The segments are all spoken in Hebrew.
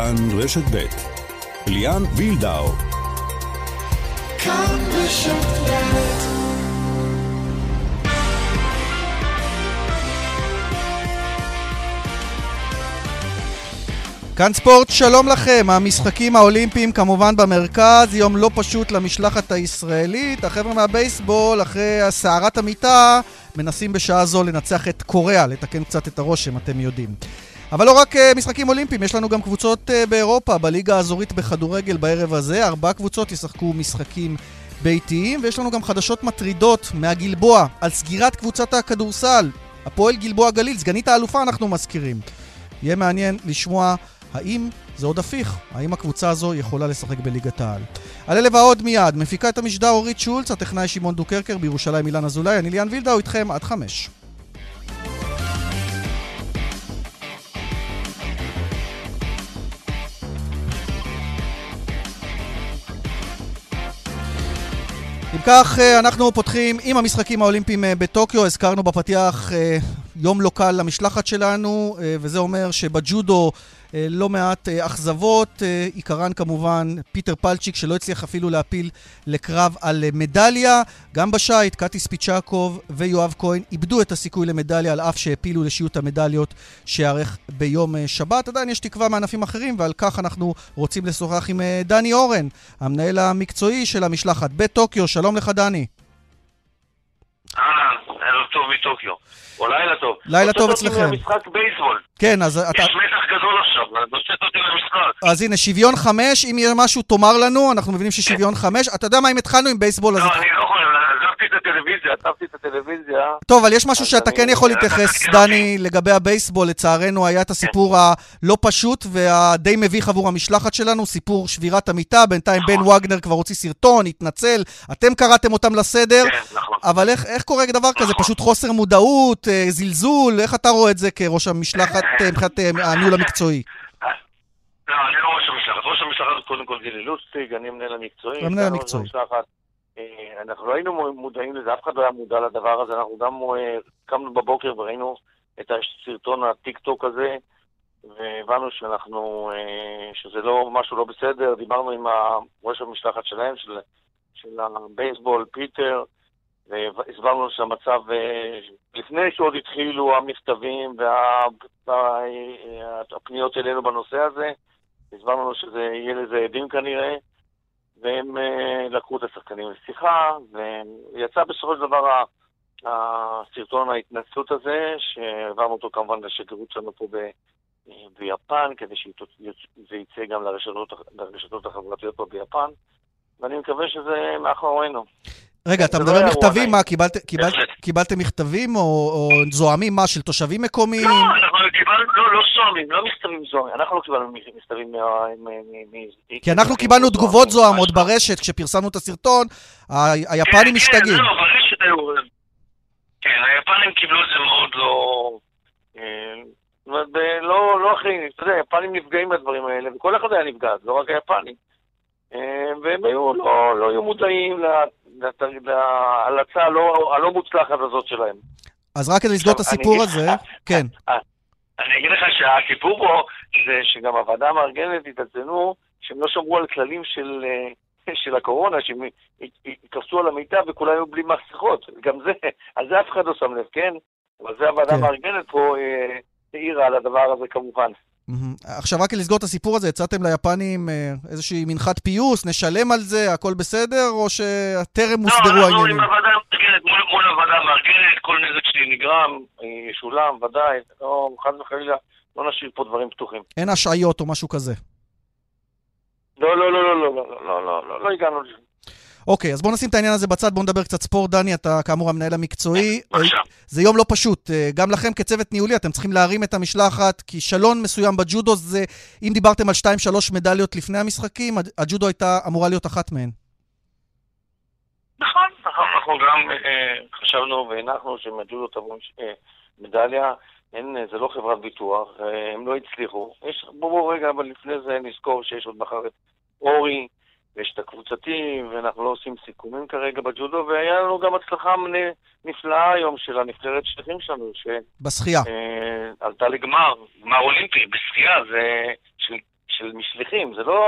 כאן רשת ב' ליאן וילדאו כאן רשת ב' כאן ספורט, שלום לכם. המשחקים האולימפיים כמובן במרכז, יום לא פשוט למשלחת הישראלית. החבר'ה מהבייסבול, אחרי סערת המיטה, מנסים בשעה זו לנצח את קוריאה, לתקן קצת את הרושם, אתם יודעים. אבל לא רק אה, משחקים אולימפיים, יש לנו גם קבוצות אה, באירופה, בליגה האזורית בכדורגל בערב הזה. ארבע קבוצות ישחקו משחקים ביתיים, ויש לנו גם חדשות מטרידות מהגלבוע על סגירת קבוצת הכדורסל. הפועל גלבוע גליל, סגנית האלופה אנחנו מזכירים. יהיה מעניין לשמוע האם זה עוד הפיך? האם הקבוצה הזו יכולה לשחק בליגת העל? על אלה ועוד מיד, מפיקה את המשדר אורית שולץ, הטכנאי שמעון דוקרקר בירושלים אילן אזולאי, אני ליאן וילדאו איתכם עד חמש. אם כך, אה, אנחנו פותחים עם המשחקים האולימפיים אה, בטוקיו. הזכרנו בפתיח אה, יום לא קל למשלחת שלנו, וזה אומר שבג'ודו לא מעט אה, אכזבות, אה, עיקרן כמובן פיטר פלצ'יק שלא הצליח אפילו להפיל לקרב על מדליה. גם בשייט, קטי ספיצ'קוב ויואב כהן איבדו את הסיכוי למדליה על אף שהפילו לשיעוט המדליות שיערך ביום שבת. עדיין יש תקווה מענפים אחרים ועל כך אנחנו רוצים לשוחח עם דני אורן, המנהל המקצועי של המשלחת בטוקיו. שלום לך דני. אהלן, ערב טוב מטוקיו. או לילה טוב. לילה טוב אצלכם. משחק בייסבול. כן, אז אתה... יש מתח גדול עכשיו, נושאת אותי למשחק. אז הנה, שוויון חמש, אם יהיה משהו תאמר לנו, אנחנו מבינים ששוויון חמש. אתה יודע מה, אם התחלנו עם בייסבול, אז... לא, אני לא יכול, הטלוויזיה, עזבתי את הטלוויזיה. טוב, אבל יש משהו שאתה כן יכול להתייחס, דני, לגבי הבייסבול. לצערנו, היה את הסיפור הלא פשוט והדי מביך עבור המשלחת שלנו, סיפור שבירת המיטה. בינתיים בן נכון. וגנר כבר הוציא סרטון, התנצל. אתם קראתם אותם לסדר. כן, נכון. אבל איך קורה דבר כזה? נכון. פשוט חוסר מודעות, אה, זלזול? איך אתה רואה את זה כראש המשלחת אה, מבחינת אה, הניהול המקצועי? לא, אני לא ראש המשלחת. ראש המשלחת קודם כל גילי לוסטיג, אני המנהל המקצועי. המנהל המקצועי. אנחנו לא היינו מודעים לזה, אף אחד לא היה מודע לדבר הזה. אנחנו גם קמנו בבוקר וראינו את הסרטון הטיק טוק הזה, והבנו שאנחנו, שזה לא, משהו לא בסדר. דיברנו עם ראש המשלחת שלהם, של, של הבייסבול, פיטר, והסברנו שהמצב, לפני שעוד התחילו המכתבים והפניות אלינו בנושא הזה, הסברנו שזה יהיה לזה עדים כנראה, והם לקחו את השחקנים לשיחה, ויצא בסופו של דבר הסרטון ההתנסות הזה, שהעברנו אותו כמובן לשגרירות שלנו פה ב... ביפן, כדי שזה יצא גם לרשתות, לרשתות החברתיות פה ביפן, ואני מקווה שזה מאחורינו. רגע, אתה מדבר לא מכתבים, מה, קיבלתם מכתבים או זועמים, מה, של תושבים מקומיים? לא, אנחנו קיבלנו, לא, לא זועמים, לא מכתבים זועמים, אנחנו לא קיבלנו מכתבים מ... כי אנחנו קיבלנו תגובות זועמות ברשת, כשפרסמנו את הסרטון, היפנים כן, משתגעים. כן, לא, ברשת היו... כן, היפנים קיבלו את זה מאוד לא... אה, לא, לא הכי, אתה יודע, היפנים נפגעים מהדברים האלה, וכל אחד היה נפגע, לא רק היפנים. אה, והם היו, לא, לא היו מודעים להלצה הלא, הלא מוצלחת הזאת שלהם. אז רק כדי לסגור את הסיפור הזה, כן. אה, אני אגיד לך שהסיפור פה זה שגם הוועדה המארגנת התעצנו שהם לא שמרו על כללים של, אה, של הקורונה, שהם התכנסו על המיטה וכולם היו בלי מסכות. גם זה, על זה אף אחד לא שם לב, כן? אבל זה הוועדה כן. המארגנת פה העירה על הדבר הזה כמובן. עכשיו, רק לסגור את הסיפור הזה, הצעתם ליפנים אה, איזושהי מנחת פיוס, נשלם על זה, הכל בסדר, או שטרם הוסדרו העניינים? לא, אנחנו עם הוועדה המארגנת, מול הוועדה המארגנת, כל נזק שלי נגרם, אה, ישולם, ודאי, לא, חס וחלילה, לא נשאיר פה דברים פתוחים. אין השעיות או משהו כזה? לא, לא, לא, לא, לא, לא, לא, לא, לא, לא הגענו לזה. אוקיי, אז בואו נשים את העניין הזה בצד, בואו נדבר קצת ספורט. דני, אתה כאמור המנהל המקצועי. בבקשה. זה יום לא פשוט. אה, גם לכם כצוות ניהולי, אתם צריכים להרים את המשלחת. כישלון מסוים בג'ודו זה, אם דיברתם על 2-3 מדליות לפני המשחקים, הג'ודו הייתה אמורה להיות אחת מהן. נכון, נכון, אנחנו גם אה, חשבנו והנחנו שמג'ודו תבוא אה, מדליה. אין, זה לא חברת ביטוח, הם לא הצליחו. יש, בואו רגע, אבל לפני זה נזכור שיש עוד מחר את אורי, ויש את הקבוצתיים, ואנחנו לא עושים סיכומים כרגע בג'ודו, והיה לנו גם הצלחה נפלאה היום של הנבחרת שטחים שלנו, ש... בשחייה. אה, עלתה לגמר, גמר אולימפי, בשחייה, זה... של, של משליחים, זה לא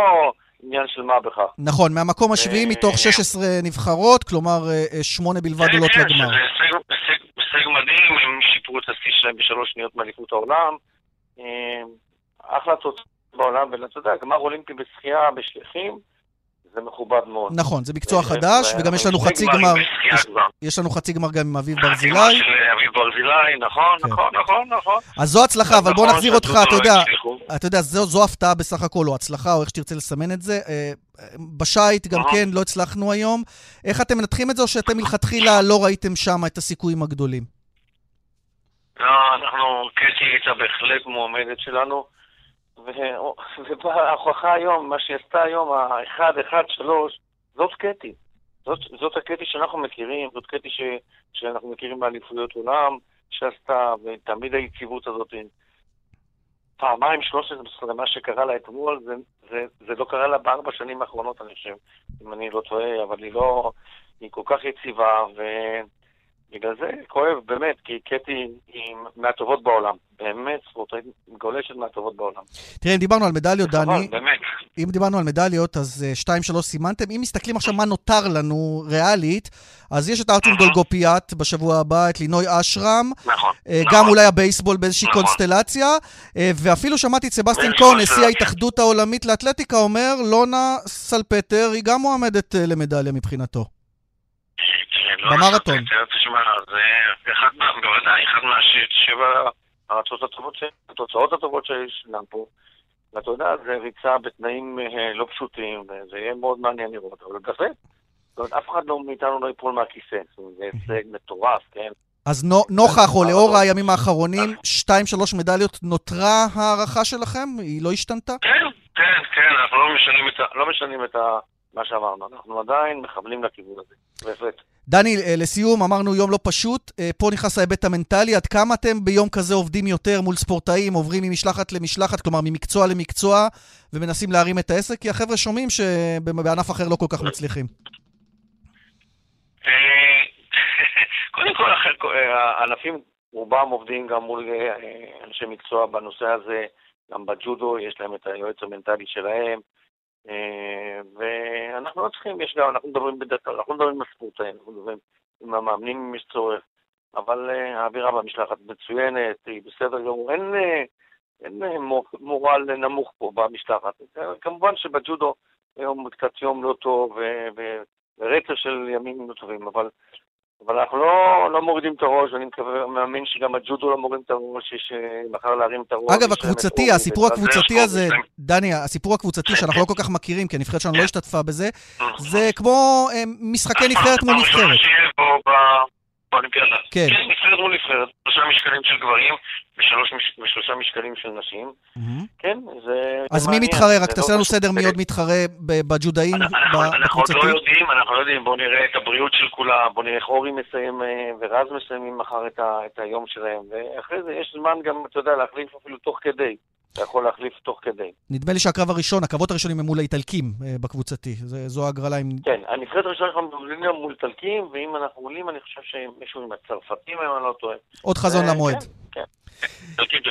עניין של מה בכך. נכון, מהמקום השביעי מתוך 16 נבחרות, כלומר שמונה בלבד עולות כן, לגמר. שזה הישג- הישג- הישג מדהים, הם שיפרו את השיא שלהם בשלוש שניות מאליפות העולם. אה, אחלה תוצאה בעולם, ואתה יודע, גמר אולימפי בשחייה בשליחים, זה מכובד מאוד. נכון, זה מקצוע אה, חדש, אה, וגם יש לנו חצי גמר, יש- לנו חצי גמר גם עם אביב גמר ברזילי. של אביב ברזילי, נכון, כן. נכון, נכון, נכון. אז זו הצלחה, אבל בוא נכון נחזיר אותך, אתה יודע. אתה יודע, זו, הפתעה בסך הכל, או הצלחה, או איך שתרצה לסמן את זה. אה, אה, בשייט גם אהה. כן לא הצלחנו היום. איך אתם מנתחים את זה, או שאתם מלכתחילה לא ראיתם שם את הסיכויים הגדולים? לא, אנחנו, קטי הייתה בהחלט מועמדת שלנו, ו- וההוכחה היום, מה שהיא עשתה היום, ה-1-1-3, זאת קטי. זאת, זאת הקטי שאנחנו מכירים, זאת קטי ש, שאנחנו מכירים באליפויות עולם, שעשתה, ותמיד היציבות הזאת. פעמיים 13, מה שקרה לה אתמול, זה, זה, זה לא קרה לה בארבע שנים האחרונות, אני חושב, אם אני לא טועה, אבל היא לא, היא כל כך יציבה, ובגלל זה כואב, באמת, כי קטי היא מהטובות בעולם. באמת ספורטאית גולשת מהטובות בעולם. תראה, אם דיברנו על מדליות, חבל, דני, באמת. אם דיברנו על מדליות, אז 2-3 סימנתם. אם מסתכלים עכשיו מה נותר לנו ריאלית, אז יש את ארצ'ון דולגופיאט בשבוע הבא, את לינוי אשרם, נכון. אה, נכון. גם אולי הבייסבול באיזושהי נכון. קונסטלציה, אה, ואפילו שמעתי את סבסטין כהן, נשיא. ההתאחדות העולמית לאתלטיקה, אומר, לונה סלפטר היא גם מועמדת אה, למדליה מבחינתו. לא במרתון. לספר, תשמע, זה אחד. בוודאי, אחד מהשבע הארצות הטובות, ש- התוצאות הטובות שישנן פה. ואתה יודע, זה ריצה בתנאים אה, לא פשוטים, וזה יהיה מאוד מעניין לראות, אבל בהחלט. זאת אומרת, אף אחד לא מאיתנו לא ייפול מהכיסא. זה הישג מטורף, כן? אז נו- נוכח או אה, לאור אה. הימים האחרונים, 2-3 מדליות, נותרה הערכה שלכם? היא לא השתנתה? כן, כן, כן, אנחנו לא משנים את, ה, מה שאמרנו, אנחנו עדיין מכוונים לכיוון הזה, בהחלט. דני, אה, לסיום, אמרנו יום לא פשוט, אה, פה נכנס ההיבט המנטלי, עד כמה אתם ביום כזה עובדים יותר מול ספורטאים, עוברים ממשלחת למשלחת, כלומר ממקצוע למקצוע, ומנסים להרים את העסק? כי החבר'ה שומעים שבענף אחר לא כל כך מצליחים. אה, קודם כל, הענפים, רובם עובדים גם מול אנשי מקצוע בנושא הזה, גם בג'ודו, יש להם את היועץ המנטלי שלהם, ואנחנו לא צריכים, יש גם, אנחנו מדברים בדרך כלל, אנחנו מדברים עם הספורטאים, אנחנו מדברים עם המאמנים אם יש צורך, אבל אה, האווירה במשלחת מצוינת, היא בסדר גמור, אין, אה, אין אה, מו- מורל נמוך פה במשלחת. אה, כמובן שבג'ודו היום קצת יום לא טוב, ורצף של ימים לא טובים, אבל, אבל אנחנו לא, לא מורידים את הראש, ואני מקווה, מאמין שגם הג'ודו לא מוריד את הראש, יש אה, מחר להרים את הראש. אגב, הקבוצתי, הסיפור הקבוצתי הזה, דני, הסיפור הקבוצתי שאנחנו לא כל כך מכירים, כי הנבחרת שלנו לא השתתפה בזה, זה כמו אה, משחקי נבחרת מול נבחרת. באולימפיאדה. כן. כן, נבחרת מול נבחרת, שלושה משקלים של גברים ושלושה משקלים של נשים. כן, זה... אז מי מתחרה? רק זה תעשה לא לנו. סדר מי עוד מתחרה בג'ודאים, אנחנו- עוד. לא יודעים, אנחנו לא יודעים, בואו נראה את הבריאות של כולם, בואו נראה איך אורי מסיים אה, ורז מסיימים מחר את היום שלהם, ואחרי זה יש זמן גם, אתה יודע, להחליף אפילו תוך כדי. אתה יכול להחליף תוך כדי. נדמה לי שהקרב הראשון, הקרבות הראשונים הם מול האיטלקים אה, בקבוצתי. זה- זו ההגרלה עם... כן, הנבחרת הראשונה שלנו גם מול איטלקים, ואם אנחנו עולים, אני חושב שמישהו עם הצרפתים, אם אני לא טועה. עוד חזון אה, למועד. כן, כן.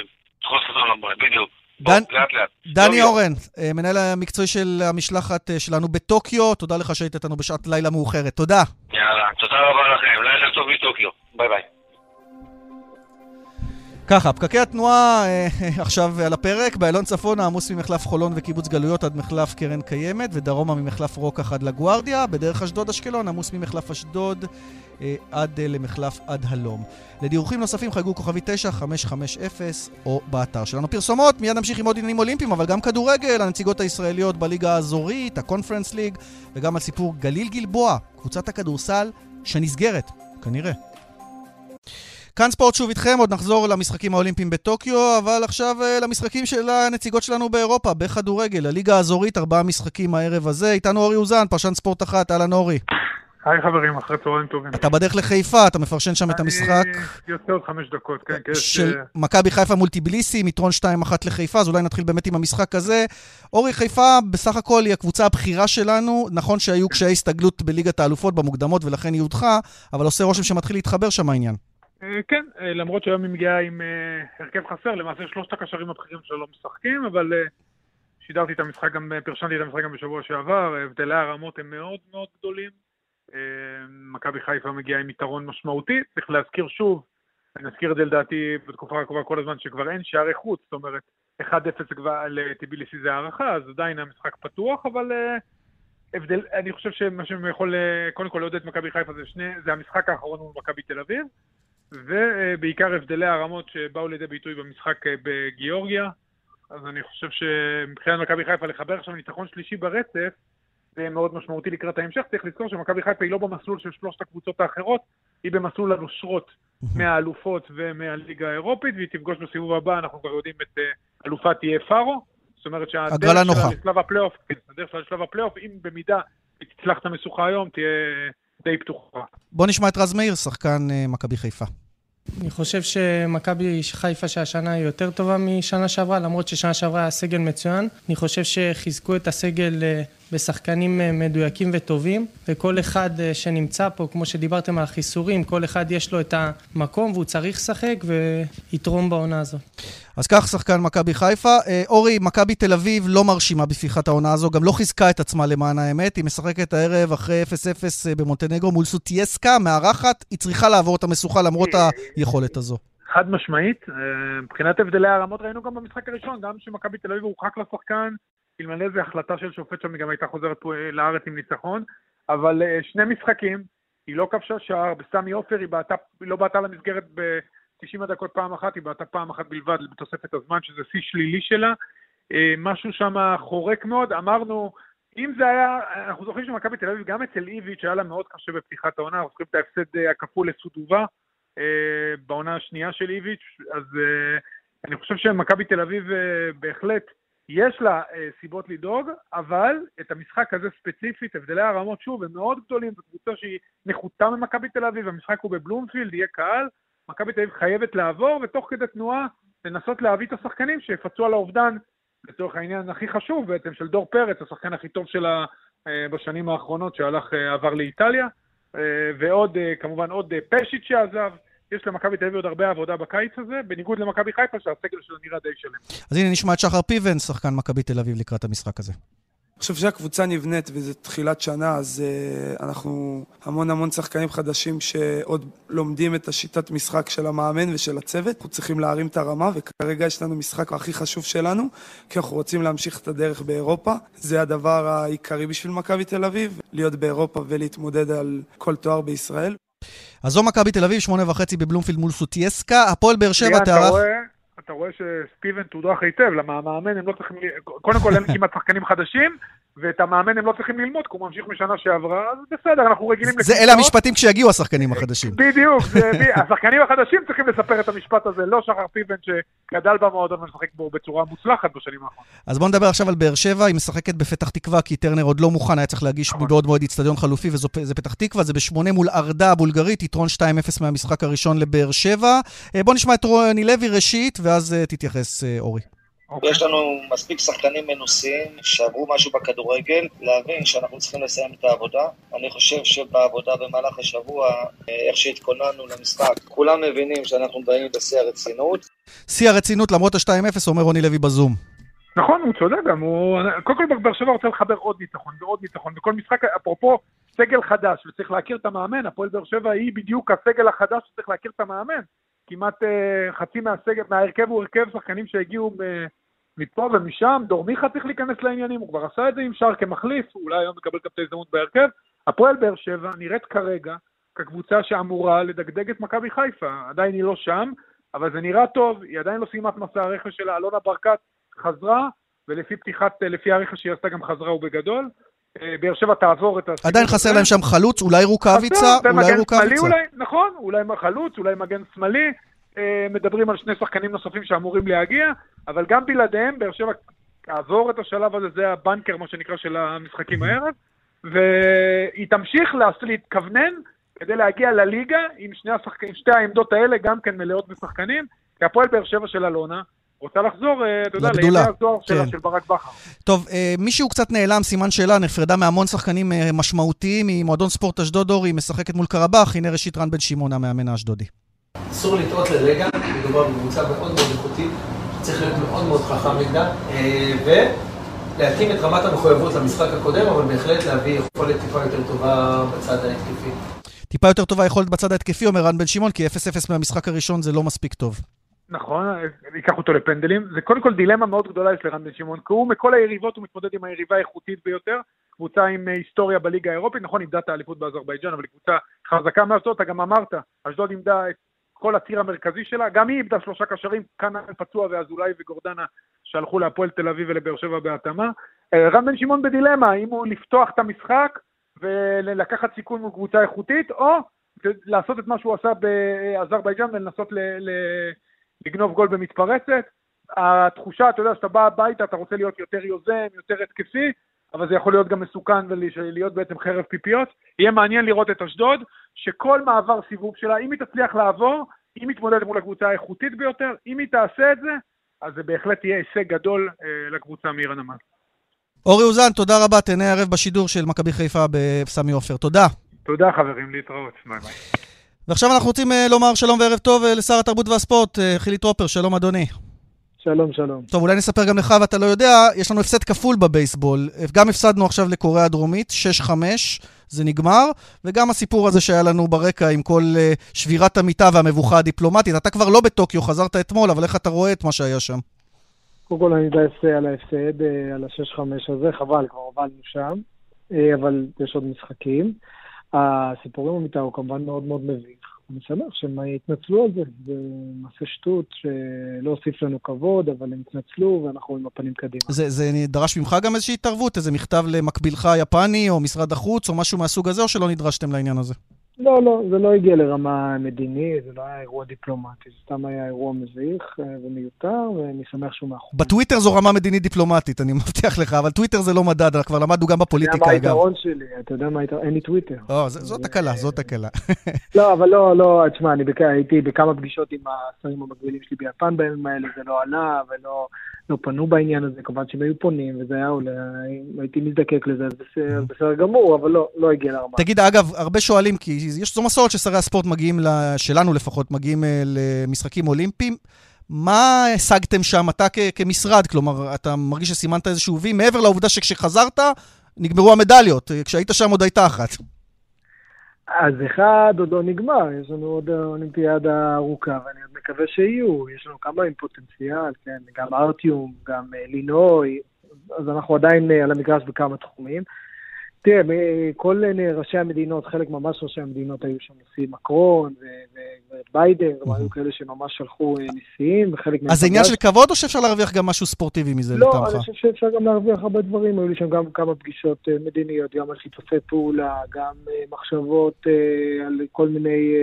דן- בוא, לאט לאט. דני יום, אורן, אה, מנהל המקצועי של המשלחת שלנו בטוקיו, תודה לך שהיית איתנו בשעת לילה מאוחרת. תודה. יאללה, תודה רבה לכם, לילה טוב מטוקיו. ביי ביי. ככה, פקקי התנועה אה, עכשיו על הפרק, באיילון צפונה עמוס ממחלף חולון וקיבוץ גלויות עד מחלף קרן קיימת, ודרומה ממחלף רוקח עד לגוארדיה, בדרך אשדוד אשקלון עמוס ממחלף אשדוד אה, עד אה, למחלף עד הלום. לדיווחים נוספים חייגו כוכבי 9550 או באתר שלנו. פרסומות, מיד נמשיך עם עוד עניינים אולימפיים, אבל גם כדורגל, הנציגות הישראליות בליגה האזורית, הקונפרנס ליג, וגם על סיפור גליל גלבוע, קבוצת הכדורסל שנסגרת, כנראה. כאן ספורט שוב איתכם, עוד נחזור למשחקים האולימפיים בטוקיו, אבל עכשיו אה, למשחקים של הנציגות שלנו באירופה, בכדורגל, הליגה האזורית, ארבעה משחקים הערב הזה. איתנו אורי אוזן, פרשן ספורט אחת, אהלן אורי. היי חברים, אחרי צהריים טובים. אתה בדרך לחיפה, אתה מפרשן שם את המשחק אני יוצא עוד חמש דקות, כן, כן. של מכבי חיפה מול טיביליסי, עם יתרון 2-1 לחיפה, אז אולי נתחיל באמת עם המשחק הזה. אורי, חיפה בסך הכל היא הקבוצה הבכירה שלנו, נכון שהיו קשיי הסתגלות בליגת האלופות במוקדמות ולכן היא הודחה, אבל עושה רושם שמתחיל להתחבר שם העניין. אה, כן, אה, למרות שהיום היא מגיעה עם אה, הרכב חסר, למעשה שלושת הקשרים הבכירים שלו לא משחקים, אבל שידרתי את המשחק גם, פרשנתי את המשחק גם בשבוע שעבר, הבדלי הרמות הם מאוד מאוד גדולים. מכבי חיפה מגיעה עם יתרון משמעותי, צריך להזכיר שוב, אני אזכיר את זה לדעתי בתקופה הקרובה כל הזמן שכבר אין שערי חוץ, זאת אומרת 1-0 לטיביליסי זה הערכה, אז עדיין המשחק פתוח, אבל הבדל, אני חושב שמה שיכול קודם כל לעודד את מכבי חיפה זה, שני, זה המשחק האחרון מול מכבי תל אביב, ובעיקר הבדלי הרמות שבאו לידי ביטוי במשחק uh, בגיאורגיה, אז אני חושב שמבחינת מכבי חיפה לחבר עכשיו ניצחון שלישי ברצף, זה מאוד משמעותי לקראת ההמשך. צריך לזכור שמכבי חיפה היא לא במסלול של שלושת הקבוצות האחרות, היא במסלול הנושרות מהאלופות ומהליגה האירופית, והיא תפגוש בסיבוב הבא, אנחנו כבר יודעים את אה, אלופת איי פארו. זאת אומרת שהדרך שלה לשלב הפלייאוף, כן, הדרך שלה לשלב הפלייאוף, אם במידה תצלח את המשוכה היום, תהיה די פתוחה. בוא נשמע את רז מאיר, שחקן אה, מכבי חיפה. אני חושב שמכבי חיפה שהשנה היא יותר טובה משנה שעברה, למרות ששנה שעברה היה סגל מצוין. אני חושב שחיזקו את הסגל אה, בשחקנים אה, מדויקים וטובים, וכל אחד אה, שנמצא פה, כמו שדיברתם על החיסורים, כל אחד יש לו את המקום והוא צריך לשחק ויתרום בעונה הזאת. אז כך שחקן מכבי חיפה. אה, אורי, מכבי תל אביב לא מרשימה בפתיחת העונה הזו, גם לא חיזקה את עצמה למען האמת. היא משחקת הערב אחרי 0-0 במונטנגרו מול סוטייסקה, מארחת, היא צריכה לעבור את המשוכה למרות היכולת הזו. חד משמעית, מבחינת הבדלי הרמות ראינו גם במשחק הראשון, גם שמכבי תל אביב הורחק לשחקן אלמלא איזה החלטה של שופט שם היא גם הייתה חוזרת פה אה, לארץ עם ניצחון, אבל אה, שני משחקים, היא לא כבשה שער, בסמי עופר היא, בעטה, לא בעטה למסגרת ב-90 הדקות פעם אחת, היא בעטה פעם אחת בלבד בתוספת הזמן, שזה שיא שלילי שלה. אה, משהו שם חורק מאוד, אמרנו, אם זה היה, אנחנו זוכרים שמכבי תל אביב, גם אצל איביץ' היה לה מאוד קשה בפתיחת העונה, אנחנו זוכרים את ההפסד הכפול לסודובה בעונה השנייה של איביץ', אז אני חושב שמכבי תל אביב בהחלט יש לה אה, סיבות לדאוג, אבל את המשחק הזה ספציפית, הבדלי הרמות שוב הם מאוד גדולים, זו קבוצה שהיא נחותה ממכבי תל אביב, המשחק הוא בבלומפילד, יהיה קהל, מכבי תל אביב חייבת לעבור, ותוך כדי תנועה לנסות להביא את השחקנים שיפצו על האובדן, לצורך העניין הכי חשוב בעצם, של דור פרץ, השחקן הכי טוב שלה אה, בשנים האחרונות, שהלך, אה, עבר לאיטליה, אה, ועוד, אה, כמובן עוד אה, פשיט שעזב. יש למכבי תל אביב עוד הרבה עבודה בקיץ הזה, בניגוד למכבי חיפה שהסגל שלו נראה די שלם. אז הנה נשמע את שחר פיבן, שחקן מכבי תל אביב לקראת המשחק הזה. אני חושב שהקבוצה נבנית וזו תחילת שנה, אז uh, אנחנו המון המון שחקנים חדשים שעוד לומדים את השיטת משחק של המאמן ושל הצוות. אנחנו צריכים להרים את הרמה, וכרגע יש לנו משחק הכי חשוב שלנו, כי אנחנו רוצים להמשיך את הדרך באירופה. זה הדבר העיקרי בשביל מכבי תל אביב, להיות באירופה ולהתמודד על כל תואר בישראל. אז זו מכבי תל אביב, שמונה וחצי בבלומפילד מול סוטייסקה. הפועל באר שבע תארח... אתה רואה שסטיבן תודרך היטב, למה המאמן הם לא צריכים... קודם כל אין כמעט שחקנים חדשים, ואת המאמן הם לא צריכים ללמוד, כי הוא ממשיך משנה שעברה, אז בסדר, אנחנו רגילים זה אלה המשפטים כשיגיעו השחקנים החדשים. בדיוק, השחקנים החדשים צריכים לספר את המשפט הזה, לא שחר פיבן שגדל במועדון ומשחק בו בצורה מוצלחת בשנים האחרונות. אז בואו נדבר עכשיו על באר שבע, היא משחקת בפתח תקווה, כי טרנר עוד לא מוכן, היה צריך להגיש נכון. מבעוד מועד איצטדיון חלופי, וזה פתח תקווה, זה בשמונה מול ארדה הבולגרית, יתרון 2-0 מהמשחק הראשון לבאר שבע. אה, בואו נשמע את רוני לוי ראשית, ואז אה, תתייחס אה, אורי. Okay. אוקיי. יש לנו מספיק שחקנים מנוסים שעברו משהו בכדורגל, להבין שאנחנו צריכים לסיים את העבודה. אני חושב שבעבודה במהלך השבוע, איך שהתכוננו למשחק, כולם מבינים שאנחנו באים בשיא הרצינות. שיא הרצינות למרות ה-2-0, אומר רוני לוי בזום. נכון, הוא צודק גם, הוא... קודם כל באר שבע רוצה לחבר עוד ניצחון ועוד ניצחון, וכל משחק, אפרופו סגל חדש, וצריך להכיר את המאמן, הפועל באר שבע היא בדיוק הסגל החדש שצריך להכיר את המאמן. כמעט uh, חצי מהסגל, מההרכב הוא הרכב שחקנים שהגיעו מפה ומשם, דורמיכה צריך להיכנס לעניינים, הוא כבר עשה את זה עם שער כמחליף, אולי היום מקבל גם את ההזדמנות בהרכב. הפועל באר שבע נראית כרגע כקבוצה שאמורה לדגדג את מכבי חיפה, עדיין היא לא שם, אבל זה נראה טוב, היא עדיין לא סיימה את מסע הרכש שלה, אלונה ברקת חזרה, ולפי פתיחת, לפי הרכש שהיא עשתה גם חזרה ובגדול. אה, באר שבע תעבור את הסיפור עדיין חסר להם שם חלוץ, אולי רוקאביצה, אולי רוקאביצה. נכון, אולי חלוץ, אולי מגן שמאלי. אה, מדברים על שני שחקנים נוספים שאמורים להגיע, אבל גם בלעדיהם, באר שבע תעבור את השלב הזה, זה הבנקר, מה שנקרא, של המשחקים הערב, והיא תמשיך להתכוונן כדי להגיע לליגה עם שני השחק... עם שתי העמדות האלה, גם כן מלאות בשחקנים, כי הפועל באר שבע של אלונה, רוצה לחזור, אה, אתה יודע, לימי הזוהר כן. שלה, של ברק בכר. טוב, אה, מישהו קצת נעלם, סימן שאלה, נפרדה מהמון שחקנים משמעותיים ממועדון ספורט אשדוד אורי, משחקת מול קרבח, הנה ראשית רן בן שמעון, המאמן האשדודי. אסור לטעות לרגע, מדובר בקבוצה מאוד מאוד איכותית, צריך להיות מאוד מאוד חכם נגדה, אה, להתאים את רמת המחויבות למשחק הקודם, אבל בהחלט להביא יכולת טיפה יותר טובה בצד ההתקפי. טיפה יותר טובה יכולת בצד ההתקפי, אומר רן בן שמעון, כי 0-0 מהמשחק הראשון זה לא מספיק טוב. נכון, ייקח אותו לפנדלים. זה קודם כל דילמה מאוד גדולה יש לרן בן שמעון, כי הוא מכל היריבות הוא מתמודד עם היריבה האיכותית ביותר, קבוצה עם אה, היסטוריה בליגה האירופית, נכון, אימדה את האליפות באזרבייג'אן, אבל היא קבוצה חזקה מאשדוד, אתה גם אמרת, אשדוד אימדה את כל הציר המרכזי שלה, גם היא איבדה שלושה קשרים, כאן פצוע ואזולאי וגורדנה שהלכו להפועל תל אביב ולבאר שבע בהתאמה. אה, רן בן שמעון בדילמה, האם הוא לפתוח את המשחק ולקחת סיכון מול קבוצה איכותית, או לעשות את מה שהוא עשה באזרבייג'אן ולנסות ל- ל- לגנוב גול במתפרצת. התחושה, אתה יודע, שאתה בא הביתה, אתה רוצה להיות יותר יוזם, יותר התקפי, אבל זה יכול להיות גם מסוכן ולהיות בעצם חרב פיפיות. יהיה מעניין לראות את אשדוד, שכל מעבר סיבוב שלה, אם היא תצליח לעבור, היא מתמודדת מול הקבוצה האיכותית ביותר, אם היא תעשה את זה, אז זה בהחלט יהיה הישג גדול אה, לקבוצה מעיר הנמל. אורי אוזן, תודה רבה, תהנה ערב בשידור של מכבי חיפה בסמי עופר. תודה. תודה חברים, להתראות. ביי ביי. ועכשיו אנחנו רוצים אה, לומר שלום וערב טוב אה, לשר התרבות והספורט, אה, חילי טרופר, שלום אדוני. שלום, שלום. טוב, אולי נספר גם לך ואתה לא יודע, יש לנו הפסד כפול בבייסבול. גם הפסדנו עכשיו לקוריאה הדרומית, 6-5, זה נגמר, וגם הסיפור הזה שהיה לנו ברקע עם כל שבירת המיטה והמבוכה הדיפלומטית. אתה כבר לא בטוקיו, חזרת אתמול, אבל איך אתה רואה את מה שהיה שם? קודם כל אני מתבאס על ההפסד, על ה-6-5 הזה, חבל, כבר הובלנו שם, אבל יש עוד משחקים. הסיפורים במיטה הוא כמובן מאוד מאוד מביך. אני שמח שהם התנצלו על זה, זה מעשה שטות שלא הוסיף לנו כבוד, אבל הם התנצלו ואנחנו עם הפנים קדימה. זה, זה דרש ממך גם איזושהי התערבות, איזה מכתב למקבילך היפני או משרד החוץ או משהו מהסוג הזה, או שלא נדרשתם לעניין הזה? לא, לא, זה לא הגיע לרמה מדינית, זה לא היה אירוע דיפלומטי, זה סתם היה אירוע מביך אה, ומיותר, ואני שמח שהוא מאחורי. בטוויטר זו רמה מדינית דיפלומטית, אני מבטיח לך, אבל טוויטר זה לא מדד, כבר למדנו גם בפוליטיקה, אגב. אתה יודע מה היתרון שלי, אתה יודע מה היתרון, אין לי טוויטר. לא, זאת הקלה, זאת הקלה. לא, אבל לא, לא, תשמע, אני הייתי בכמה פגישות עם השרים המקבילים שלי ביפן בימים האלה, זה לא עלה, ולא... לא פנו בעניין הזה, כמובן שהם היו פונים, וזה היה עולה, הייתי מזדקק לזה, אז בסדר, בסדר גמור, אבל לא, לא הגיע לרמה. תגיד, אגב, הרבה שואלים, כי יש, זו מסורת ששרי הספורט מגיעים, שלנו לפחות, מגיעים אה, למשחקים אולימפיים. מה השגתם שם, אתה כמשרד? כלומר, אתה מרגיש שסימנת איזשהו וי, מעבר לעובדה שכשחזרת, נגמרו המדליות. כשהיית שם עוד הייתה אחת. אז אחד עוד לא נגמר, יש לנו עוד אולימפיאדה ארוכה, ואני עוד מקווה שיהיו. יש לנו כמה עם פוטנציאל, כן, גם ארטיום, גם אה, לינוי, אז אנחנו עדיין אה, על המגרש בכמה תחומים. תראה, כל ראשי המדינות, חלק ממש ראשי המדינות היו שם נשיא מקרון וביידן, היו כאלה שממש שלחו אה, נשיאים, וחלק מהם... אז זה עניין של כבוד או שאפשר להרוויח גם משהו ספורטיבי מזה לטעמך? לא, אני חושב שאפשר גם להרוויח הרבה דברים. היו לי שם גם כמה פגישות אה, מדיניות, גם על שיתופי פעולה, גם אה, מחשבות על כל מיני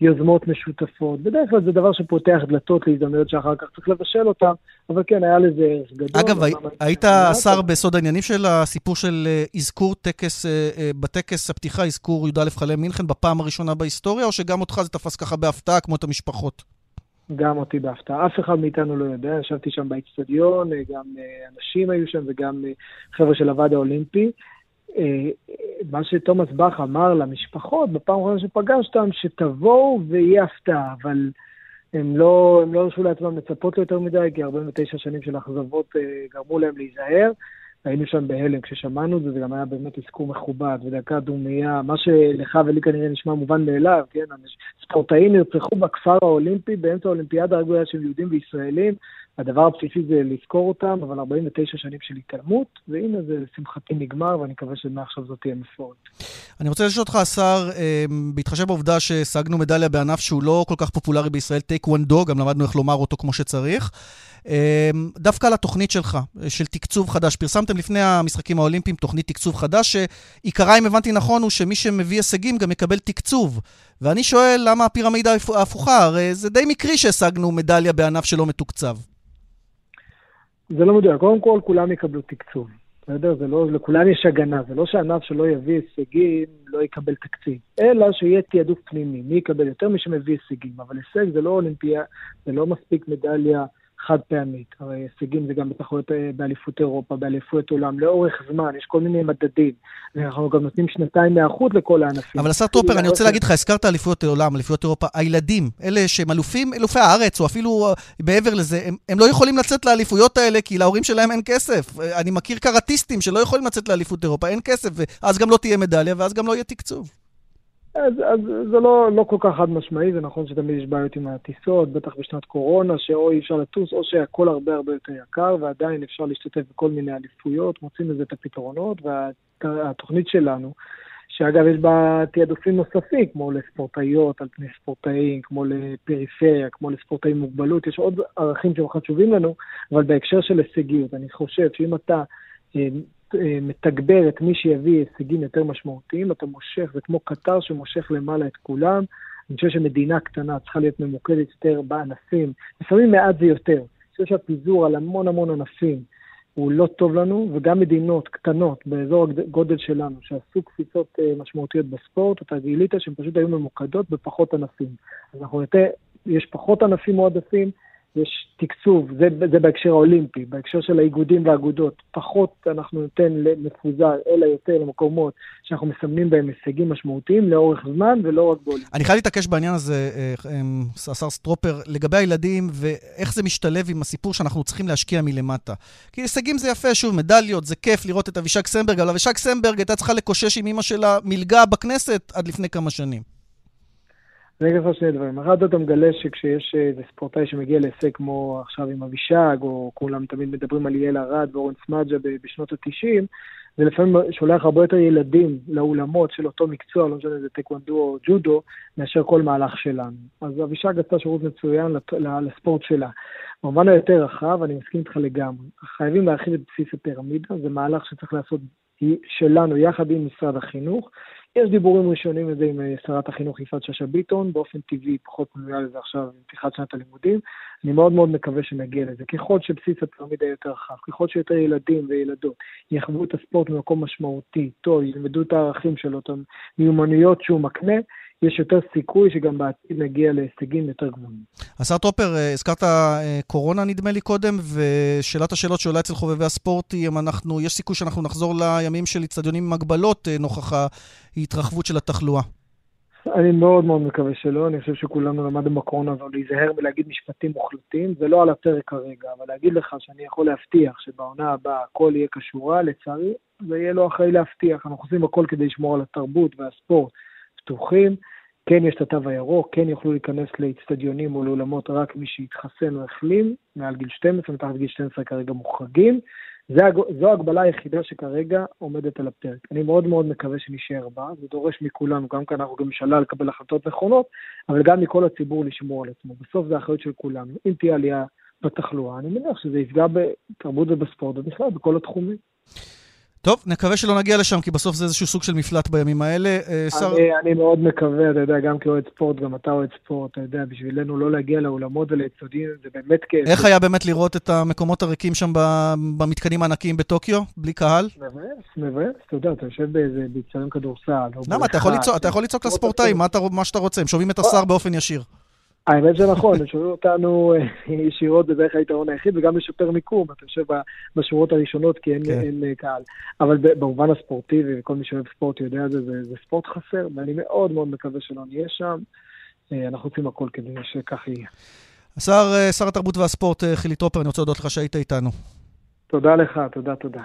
יוזמות משותפות. בדרך כלל זה דבר שפותח דלתות להזדמנויות שאחר כך צריך לבשל אותן, אבל כן, היה לזה ערך גדול. אגב, היית השר בסוד העניינים של הסיפור של אזכור בטקס, אה, אה, בטקס הפתיחה אזכור י"א חלם מינכן בפעם הראשונה בהיסטוריה, או שגם אותך זה תפס ככה בהפתעה, כמו את המשפחות? גם אותי בהפתעה. אף אחד מאיתנו לא יודע, ישבתי שם באצטדיון, אה, גם אנשים היו שם וגם חבר'ה של הוועד האולימפי. מה שתומאס באך אמר למשפחות בפעם הראשונה שפגשתם, שתבואו ויהיה הפתעה, אבל הם לא, לא הרשו לעצמם לצפות ליותר מדי, כי 49 שנים של אכזבות גרמו להם להיזהר. היינו שם בהלם כששמענו את זה, זה גם היה באמת אזכור מכובד ודקה דומייה, מה שלך ולי כנראה נשמע מובן מאליו, כן? ספורטאים נרצחו בכפר האולימפי באמצע האולימפיאדה הרגויה של יהודים וישראלים, הדבר הבסיסי זה לזכור אותם, אבל 49 שנים של התעלמות, והנה זה לשמחתי נגמר, ואני מקווה שמעכשיו זאת תהיה מפורט. אני רוצה לשאול אותך, השר, אה, בהתחשב בעובדה שהשגנו מדליה בענף שהוא לא כל כך פופולרי בישראל, טייק וונדו, גם למדנו איך לומר אותו כמו שצריך. אה, דווקא על התוכנית שלך, של תקצוב חדש. פרסמתם לפני המשחקים האולימפיים תוכנית תקצוב חדש, שעיקרה, אם הבנתי נכון, הוא שמי שמביא הישגים גם יקבל תקצוב. ואני שואל, למה הפירמידה ההפוכה? הרי זה די מקרי שהשגנו מדליה בענף שלא מתוקצב. זה לא מדויק. קודם כל, כולם יקבלו תקצוב. בסדר? זה לא, לכולם יש הגנה. זה לא שענף שלא יביא הישגים לא יקבל תקציב, אלא שיהיה תעדוף פנימי. מי יקבל יותר? מי שמביא הישגים. אבל הישג זה לא אולימפיה, זה לא מספיק מדליה חד פעמית. הרי הישגים זה גם בתחרויות אה, באליפות אירופה, באליפות עולם, לאורך זמן, יש כל מיני מדדים. ואנחנו גם נותנים שנתיים היערכות לכל הענפים. אבל השר טרופר, אני רוצה להגיד לך, הזכרת אליפויות עולם, אליפויות אירופה, הילדים, אלה שהם אלופים, אלופי הארץ, או אפילו אה, מעבר לזה, הם, הם לא יכולים לצאת לאליפויות האלה כי להורים שלהם אין כסף. אני מכיר קראטיסטים שלא יכולים לצאת לאליפות אירופה, אין כסף, ואז גם לא תהיה מדליה, ואז גם לא יהיה תקצוב. אז, אז זה לא, לא כל כך חד משמעי, זה נכון שתמיד יש בעיות עם הטיסות, בטח בשנת קורונה, שאו אי אפשר לטוס או שהכל הרבה הרבה יותר יקר, ועדיין אפשר להשתתף בכל מיני אליפויות, מוצאים לזה את הפתרונות, והתוכנית שלנו, שאגב יש בה תעדופים נוספים, כמו לספורטאיות על פני ספורטאים, כמו לפריפריה, כמו לספורטאים עם מוגבלות, יש עוד ערכים שהם חשובים לנו, אבל בהקשר של הישגיות, אני חושב שאם אתה אה, מתגבר את מי שיביא הישגים יותר משמעותיים, אתה מושך, זה כמו קטר שמושך למעלה את כולם. אני חושב שמדינה קטנה צריכה להיות ממוקדת יותר בענפים, לפעמים מעט זה יותר. אני חושב שהפיזור על המון המון ענפים הוא לא טוב לנו, וגם מדינות קטנות באזור הגודל שלנו, שעשו קפיצות אה, משמעותיות בספורט, אתה גילית שהן פשוט היו ממוקדות בפחות ענפים. אז אנחנו יותר, יש פחות ענפים מועדפים, יש תקצוב, זה, זה בהקשר האולימפי, בהקשר של האיגודים והאגודות, פחות אנחנו ניתן מפוזר, אלא יותר למקומות שאנחנו מסמנים בהם הישגים משמעותיים לאורך זמן ולא רק באולימפי. אני חייב להתעקש בעניין הזה, אה, אה, השר סטרופר, לגבי הילדים ואיך זה משתלב עם הסיפור שאנחנו צריכים להשקיע מלמטה. כי הישגים זה יפה, שוב, מדליות, זה כיף לראות את אבישג סמברג, אבל אבישג סמברג הייתה צריכה לקושש עם אמא שלה מלגה בכנסת עד לפני כמה שנים. אני אגיד לך שני דברים. אחד, אתה מגלה שכשיש איזה ספורטאי שמגיע להישג כמו עכשיו עם אבישג, או כולם תמיד מדברים על יעל ארד ואורן סמדג'ה בשנות ה-90, זה לפעמים שולח הרבה יותר ילדים לאולמות של אותו מקצוע, לא משנה אם זה טקוונדו או ג'ודו, מאשר כל מהלך שלנו. אז אבישג עשתה שירות מצוין לספורט שלה. במובן היותר רחב, אני מסכים איתך לגמרי. חייבים להרחיב את בסיס הפירמידה, זה מהלך שצריך לעשות שלנו יחד עם משרד החינוך. יש דיבורים ראשונים לזה עם אה, שרת החינוך יפעת שאשא ביטון, באופן טבעי פחות פנויה לזה עכשיו עם פתיחת שנת הלימודים. אני מאוד מאוד מקווה שנגיע לזה. ככל שבסיס הפירמידה יותר רחב, ככל שיותר ילדים וילדות יחוו את הספורט ממקום משמעותי, טוב, ילמדו את הערכים שלו, את המיומנויות שהוא מקנה, יש יותר סיכוי שגם בעתיד נגיע להישגים יותר גבוהים. השר טופר, אה, הזכרת אה, קורונה נדמה לי קודם, ושאלת השאלות שעולה אצל חובבי הספורט היא אם אנחנו, יש סיכוי שאנחנו נחזור לימים של אצטדיונים עם הגבלות אה, נוכח ההתרחבות של התחלואה. אני מאוד מאוד מקווה שלא, אני חושב שכולנו למדנו בקורונה הזו להיזהר מלהגיד משפטים מוחלטים, זה לא על הפרק כרגע, אבל להגיד לך שאני יכול להבטיח שבעונה הבאה הכל יהיה כשורה, לצערי, זה יהיה לא אחראי להבטיח. אנחנו עושים הכל כדי לשמור על התרבות והספורט פתוחים. כן יש את התו הירוק, כן יוכלו להיכנס לאצטדיונים או לאולמות רק מי שהתחסן או החלים, מעל גיל 12, מתחת גיל 12 כרגע מוחרגים. זו ההגבלה היחידה שכרגע עומדת על הפרק. אני מאוד מאוד מקווה שנשאר בה, זה דורש מכולנו, גם כאן אנחנו גם ממשלה לקבל החלטות נכונות, אבל גם מכל הציבור לשמור על עצמו. בסוף זה אחריות של כולנו. אם תהיה עלייה בתחלואה, אני מניח שזה יפגע בתרבות ובספורט ובכלל בכל התחומים. טוב, נקווה שלא נגיע לשם, כי בסוף זה איזשהו סוג של מפלט בימים האלה. אה, שר... אני, אני מאוד מקווה, אתה יודע, גם כאוהד ספורט, גם אתה אוהד ספורט, אתה יודע, בשבילנו לא להגיע לאולמות וליצודים, זה באמת כיף. איך היה באמת לראות את המקומות הריקים שם במתקנים הענקיים בטוקיו, בלי קהל? מבאס, מבאס, אתה יודע, אתה יושב באיזה ביצועים כדורסל. למה? אתה יכול לצעוק לספורטאים, מה שאתה רוצה, הם שומעים את השר באופן ישיר. האמת שנכון, הם שומעים אותנו אה, ישירות, זה בערך היתרון היחיד, וגם לשפר מיקום, אתה יושב בשורות הראשונות כי אין, כן. אין אה, קהל. אבל במובן הספורטיבי, וכל מי שאוהב ספורט יודע זה, זה, זה ספורט חסר, ואני מאוד מאוד מקווה שלא נהיה שם. אה, אנחנו עושים הכל כדי שכך יהיה. השר, שר התרבות והספורט חילי טרופר, אני רוצה להודות לך שהיית איתנו. תודה לך, תודה, תודה.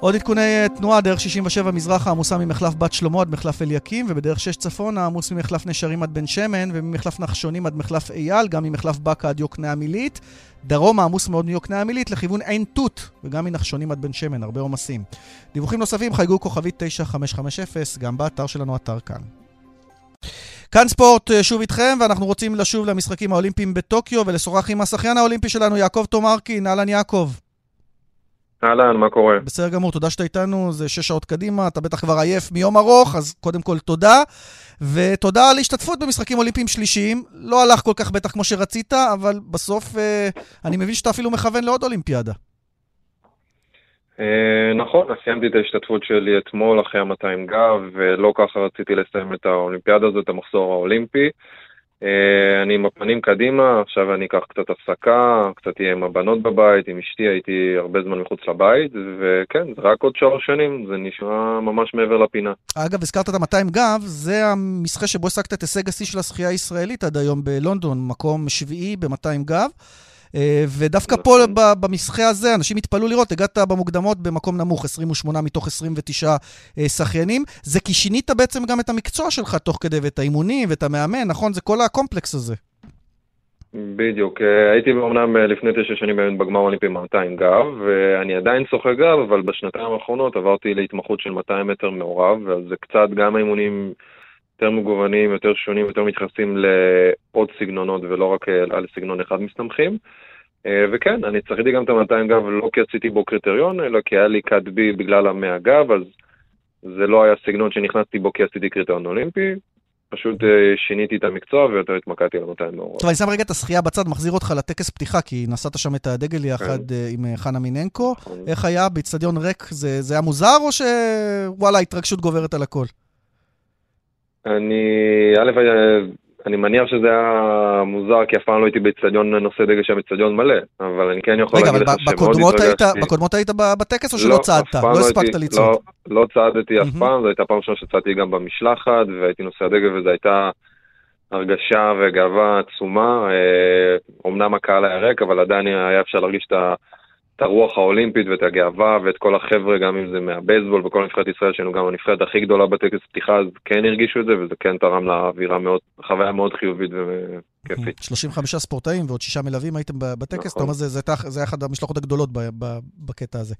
עוד עדכוני אה, תנועה, דרך 67 מזרחה עמוסה ממחלף בת שלמה עד מחלף אליקים, ובדרך 6 צפונה עמוס ממחלף נשרים עד בן שמן, וממחלף נחשונים עד מחלף אייל, גם ממחלף באקה עד יוקנעם עילית. דרומה עמוס מאוד מיוקנעם עילית לכיוון עין תות, וגם מנחשונים עד בן שמן, הרבה עומסים. דיווחים נוספים חייגו כוכבית 9550, גם באתר שלנו, אתר כאן. כאן ספורט אה, שוב איתכם, ואנחנו רוצים לשוב למשחקים האולימפיים בטוקיו ולשוחח עם השחיין האולימפי שלנו, יעקב תומרקין. אהלן יעקב. אהלן, מה קורה? בסדר גמור, תודה שאתה איתנו, זה שש שעות קדימה, אתה בטח כבר עייף מיום ארוך, אז קודם כל תודה. ותודה על השתתפות במשחקים אולימפיים שלישיים. לא הלך כל כך בטח כמו שרצית, אבל בסוף אה, אני מבין שאתה אפילו מכוון לעוד אולימפיאדה. אה, נכון, סיימתי את ההשתתפות שלי אתמול אחרי ה-200 גב, ולא ככה רציתי לסיים את האולימפיאדה הזאת, את המחזור האולימפי. אה, אני עם הפנים קדימה, עכשיו אני אקח קצת הפסקה, קצת אהיה עם הבנות בבית, עם אשתי, הייתי הרבה זמן מחוץ לבית, וכן, זה רק עוד שלוש שנים, זה נשמע ממש מעבר לפינה. אגב, הזכרת את ה-200 גב, זה המשחה שבו השגת את הישג השיא של השחייה הישראלית עד היום בלונדון, מקום שביעי ב-200 גב. אה, ודווקא פה נכון. ב- במשחה הזה, אנשים התפלאו לראות, הגעת במוקדמות במקום נמוך, 28 מתוך 29 אה, שחיינים. זה כי שינית בעצם גם את המקצוע שלך תוך כדי, ואת האימונים, ואת המאמן, נכון? זה כל הקומפלקס הזה. בדיוק, אה, הייתי אומנם לפני תשע שנים בגמר האולימפי 200 גב, ואני עדיין שוחה גב, אבל בשנתיים האחרונות עברתי להתמחות של 200 מטר מעורב, אז זה קצת גם האימונים יותר מגוונים, יותר שונים, יותר מתייחסים לעוד סגנונות ולא רק אה, על סגנון אחד מסתמכים. אה, וכן, אני צחיתי גם את ה-200 גב לא כי עשיתי בו קריטריון, אלא כי היה לי קאט בי בגלל המאה גב, אז זה לא היה סגנון שנכנסתי בו כי עשיתי קריטריון אולימפי, פשוט אה, שיניתי את המקצוע ויותר התמקדתי על 200 מעורב. טוב, אני שם רגע את השחייה בצד, מחזיר אותך לטקס פתיחה, כי נשאת שם את הדגל יחד אה, עם חנה מיננקו. נכון. איך היה באיצטדיון ריק? זה זה היה מוזר, או שוואלה, ההתרגשות גוברת על הכל? אני, א', אה, אני מניח שזה היה מוזר, כי אף פעם לא הייתי באיצטדיון נושא דגל שהיה באיצטדיון מלא, אבל אני כן יכול רגע, להגיד אבל לך שמאוד בקודמות היית- התרגשתי. בקודמות היית בטקס או שלא צעדת? פעם לא הספקת לצעוד. לא, לא צעדתי אף. פעם, זו הייתה פעם ראשונה שצעדתי גם במשלחת, והייתי נושא הדגל, וזו הייתה הרגשה וגאווה עצומה. אה, אומנם הקהל היה ריק, אבל עדיין היה אפשר להרגיש את ה... את הרוח האולימפית ואת הגאווה ואת כל החבר'ה, גם אם זה מהבייסבול וכל נבחרת ישראל, שהיינו גם הנבחרת הכי גדולה בטקס פתיחה, אז כן הרגישו את זה, וזה כן תרם לאווירה מאוד, חוויה מאוד חיובית וכיפית. 35 ספורטאים ועוד שישה מלווים הייתם בטקס, אתה נכון. אומר, זה- זה זה היה אחת המשלחות הגדולות ב- ב- בקטע הזה.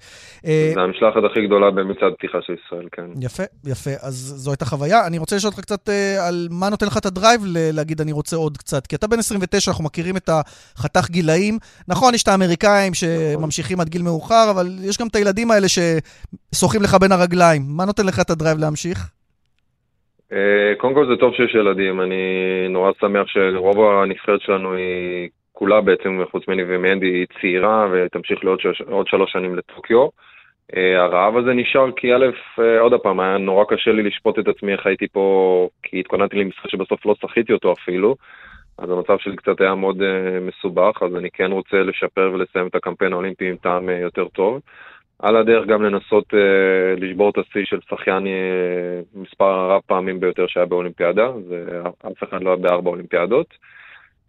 אה, זו המשלחת הכי גדולה במצעד פתיחה של ישראל, כן. יפה, יפה. אז זו הייתה חוויה. אני רוצה לשאול אותך קצת אה, על מה נותן לך את ה drive להגיד אני רוצה עוד קצת. כי אתה בן 29, אנחנו מכירים את החתך גילאים. נכון, יש את האמריקאים שממשיכים עד גיל מאוחר, אבל יש גם את הילדים האלה ששוחים לך בין הרגליים. מה נותן לך את ה drive להמשיך? אה, קודם כל זה טוב שיש ילדים, אני נורא שמח שרוב הנבחרת שלנו היא כולה בעצם, חוץ ממני ומנדי, היא צעירה ותמשיך לעוד ש- עוד שלוש שנים לטוקיו. אה, הרעב הזה נשאר כי א', אה, עוד פעם, היה נורא קשה לי לשפוט את עצמי איך הייתי פה, כי התכוננתי למשחק שבסוף לא שחיתי אותו אפילו, אז המצב שלי קצת היה מאוד אה, מסובך, אז אני כן רוצה לשפר ולסיים את הקמפיין האולימפי עם טעם אה, יותר טוב. על הדרך גם לנסות אה, לשבור את השיא של שחיין אה, מספר רב פעמים ביותר שהיה באולימפיאדה, זה אף אחד לא היה בארבע אולימפיאדות.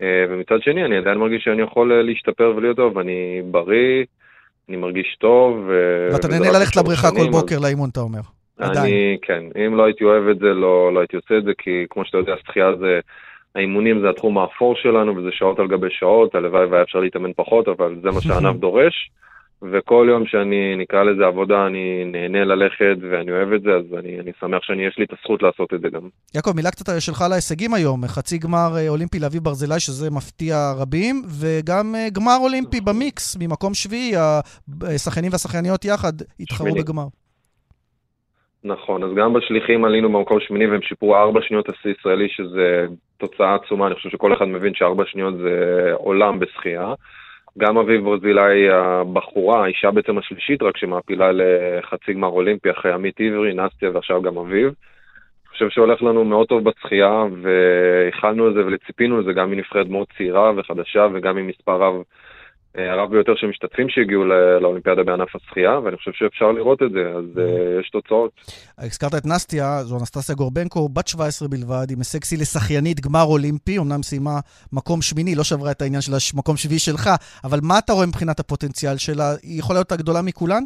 אה, ומצד שני, אני עדיין מרגיש שאני יכול אה, להשתפר ולהיות טוב, אני בריא, אני מרגיש טוב. אה, ואתה נהנה ללכת לבריכה כל שנים, אז בוקר לאימון, אתה אומר. עדיין. אני, כן, אם לא הייתי אוהב את זה, לא, לא הייתי עושה את זה, כי כמו שאתה יודע, שחייה זה, האימונים זה התחום האפור שלנו, וזה שעות על גבי שעות, הלוואי והיה אפשר להתאמן פחות, אבל זה מה שהענף דורש. וכל יום שאני, נקרא לזה עבודה, אני נהנה ללכת ואני אוהב את זה, אז אני, אני שמח שיש לי את הזכות לעשות את זה גם. יעקב, מילה קצת שלך על ההישגים היום. חצי גמר אה, אולימפי לאביב ברזילי, שזה מפתיע רבים, וגם אה, גמר אולימפי במיקס, ממקום שביעי, השחיינים והשחייניות יחד התחרו שמיני. בגמר. נכון, אז גם בשליחים עלינו במקום שמיני והם שיפרו ארבע שניות השיא ישראלי, שזה תוצאה עצומה, אני חושב שכל אחד מבין שארבע שניות זה עולם בשחייה. גם אביב ברזילי הבחורה, האישה בעצם השלישית רק שמעפילה לחצי גמר אולימפי אחרי עמית עברי, נסטיה ועכשיו גם אביב. אני חושב שהולך לנו מאוד טוב בשחייה, והכלנו את זה וציפינו לזה גם מנבחרת מאוד צעירה וחדשה וגם ממספר רב, אה, הרב ביותר של משתתפים שהגיעו לאולימפיאדה בענף השחייה, ואני חושב שאפשר לראות את זה, אז אה, יש תוצאות. הזכרת את נסטיה, זו אנסטסיה גורבנקו, בת 17 בלבד, עם הישג שיא לשחיינית גמר אולימפי, אמנם סיימה מקום שמיני, לא שברה את העניין של המקום שביעי שלך, אבל מה אתה רואה מבחינת הפוטנציאל שלה? היא יכולה להיות הגדולה מכולן?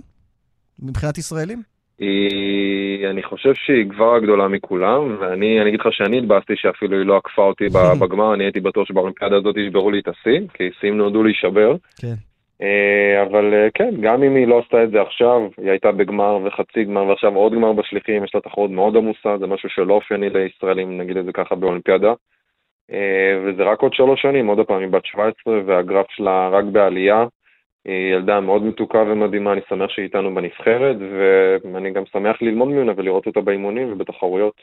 מבחינת ישראלים? היא, אני חושב שהיא כבר הגדולה מכולם, ואני אני אגיד לך שאני התבאסתי שאפילו היא לא עקפה אותי בגמר, אני הייתי בטוח שבאולימפיאדה הזאת ישברו לי את השיא, כי שיאים נועדו להישבר. כן. אה, אבל אה, כן, גם אם היא לא עשתה את זה עכשיו, היא הייתה בגמר וחצי גמר ועכשיו עוד גמר בשליחים, יש לה תחרות מאוד עמוסה, זה משהו שלא אופייני לישראלים, נגיד את זה ככה באולימפיאדה. אה, וזה רק עוד שלוש שנים, עוד פעם, היא בת 17 והגרף שלה רק בעלייה. היא ילדה מאוד מתוקה ומדהימה, אני שמח שהיא איתנו בנבחרת, ואני גם שמח ללמוד ממנה ולראות אותה באימונים ובתחרויות.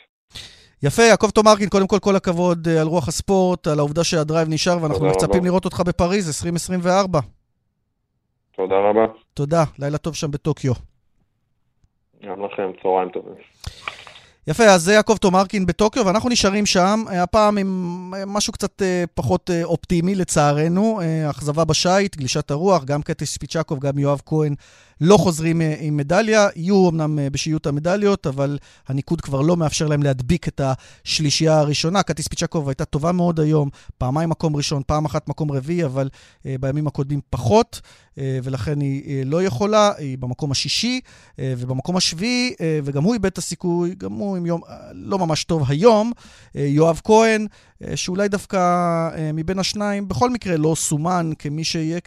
יפה, יעקב תומרקין, קודם כל כל הכבוד אה, על רוח הספורט, על העובדה שהדרייב נשאר, ואנחנו מצפים רבה. לראות אותך בפריז 2024. תודה רבה. תודה, לילה טוב שם בטוקיו. גם לכם, צהריים טובים. יפה, אז זה יעקב תומרקין בטוקיו, ואנחנו נשארים שם, הפעם עם משהו קצת פחות אופטימי לצערנו, אכזבה בשייט, גלישת הרוח, גם קטיס פיצ'קוב, גם יואב כהן לא חוזרים עם מדליה, יהיו אמנם בשיעוט המדליות, אבל הניקוד כבר לא מאפשר להם להדביק את השלישייה הראשונה. קטיס פיצ'קוב הייתה טובה מאוד היום, פעמיים מקום ראשון, פעם אחת מקום רביעי, אבל בימים הקודמים פחות. ולכן היא לא יכולה, היא במקום השישי ובמקום השביעי, וגם הוא איבד את הסיכוי, גם הוא עם יום לא ממש טוב היום. יואב כהן, שאולי דווקא מבין השניים, בכל מקרה לא סומן כמי שיהיה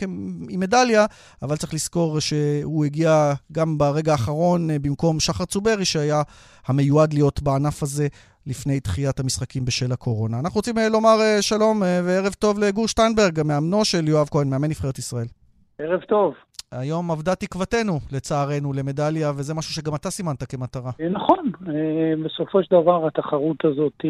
עם מדליה, אבל צריך לזכור שהוא הגיע גם ברגע האחרון במקום שחר צוברי, שהיה המיועד להיות בענף הזה. לפני דחיית המשחקים בשל הקורונה. אנחנו רוצים לומר שלום וערב טוב לגור שטיינברג, מאמנו של יואב כהן, מאמן נבחרת ישראל. ערב טוב. היום אבדה תקוותנו, לצערנו, למדליה, וזה משהו שגם אתה סימנת כמטרה. נכון, בסופו של דבר התחרות הזאת,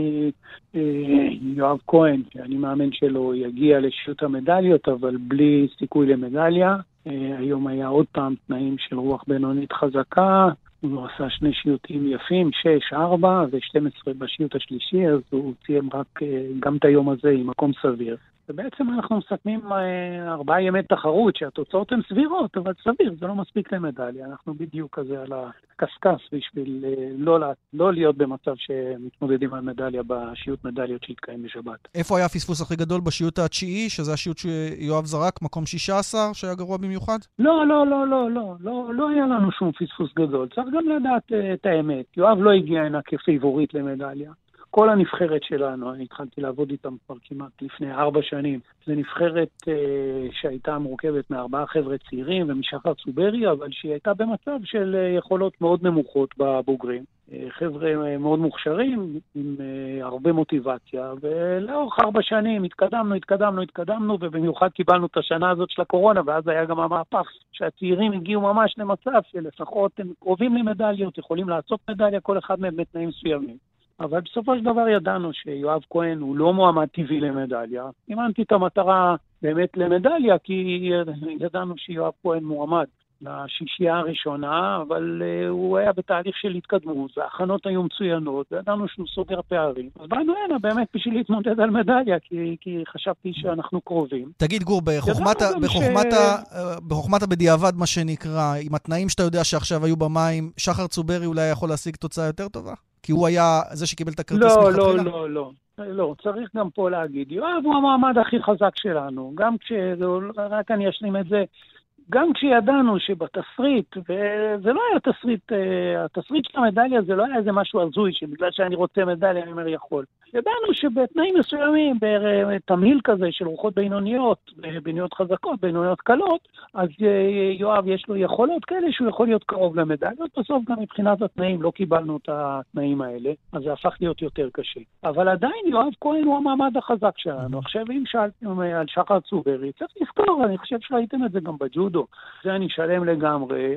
יואב כהן, שאני מאמן שלו, יגיע לשיעוט המדליות, אבל בלי סיכוי למדליה. היום היה עוד פעם תנאים של רוח בינונית חזקה, הוא עשה שני שיוטים יפים, 6, 4 ו-12 בשיוט השלישי, אז הוא סיים רק גם את היום הזה עם מקום סביר. ובעצם אנחנו מסכמים ארבעה ימי תחרות שהתוצאות הן סבירות, אבל סביר, זה לא מספיק למדליה. אנחנו בדיוק כזה על הקשקש בשביל לא, לא להיות במצב שמתמודדים על מדליה בשיוט מדליות שהתקיים בשבת. איפה היה הפספוס הכי גדול? בשיוט התשיעי, שזה השיוט שיואב זרק, מקום 16, שהיה גרוע במיוחד? לא, לא, לא, לא, לא, לא, לא היה לנו שום פספוס גדול. צריך גם לדעת את האמת. יואב לא הגיע הנה כפייבוריט למדליה. כל הנבחרת שלנו, אני התחלתי לעבוד איתם כבר כמעט לפני ארבע שנים. זו נבחרת אה, שהייתה מורכבת מארבעה חבר'ה צעירים ומשחר צוברי, אבל שהיא הייתה במצב של אה, יכולות מאוד נמוכות בבוגרים. אה, חבר'ה מאוד מוכשרים, עם אה, הרבה מוטיבציה, ולאורך ארבע שנים התקדמנו, התקדמנו, התקדמנו, ובמיוחד קיבלנו את השנה הזאת של הקורונה, ואז היה גם המהפך, שהצעירים הגיעו ממש למצב שלפחות הם קרובים למדליות, יכולים לעשות מדליה, כל אחד מהם בתנאים מסוימים. אבל בסופו של דבר ידענו שיואב כהן הוא לא מועמד טבעי למדליה. אימנתי את המטרה באמת למדליה, כי ידענו שיואב כהן מועמד לשישייה הראשונה, אבל uh, הוא היה בתהליך של התקדמות, וההכנות היו מצוינות, וידענו שהוא סוגר פערים. אז באנו הנה באמת בשביל להתמודד על מדליה, כי, כי חשבתי שאנחנו קרובים. תגיד, גור, בחוכמת, בחוכמת, ש... ה, בחוכמת הבדיעבד, מה שנקרא, עם התנאים שאתה יודע שעכשיו היו במים, שחר צוברי אולי יכול להשיג תוצאה יותר טובה? כי הוא היה זה שקיבל את הכרטיס לא, מלכתחילה? לא, לא, לא. לא, צריך גם פה להגיד, יואב הוא המועמד הכי חזק שלנו. גם כש... רק אני אשלים את זה. גם כשידענו שבתסריט, וזה לא היה תסריט, התסריט של המדליה זה לא היה איזה משהו הזוי, שבגלל שאני רוצה מדליה אני אומר יכול. ידענו שבתנאים מסוימים, בתמהיל כזה של רוחות בינוניות, בינוניות חזקות, בינוניות קלות, אז יואב יש לו יכולות כאלה שהוא יכול להיות קרוב למדליות. בסוף גם מבחינת התנאים לא קיבלנו את התנאים האלה, אז זה הפך להיות יותר קשה. אבל עדיין יואב כהן הוא המעמד החזק שלנו. עכשיו אם שאלתם על שחר צוברי, צריך לזכור, אני חושב שראיתם את זה גם בג'ודו. זה אני שלם לגמרי.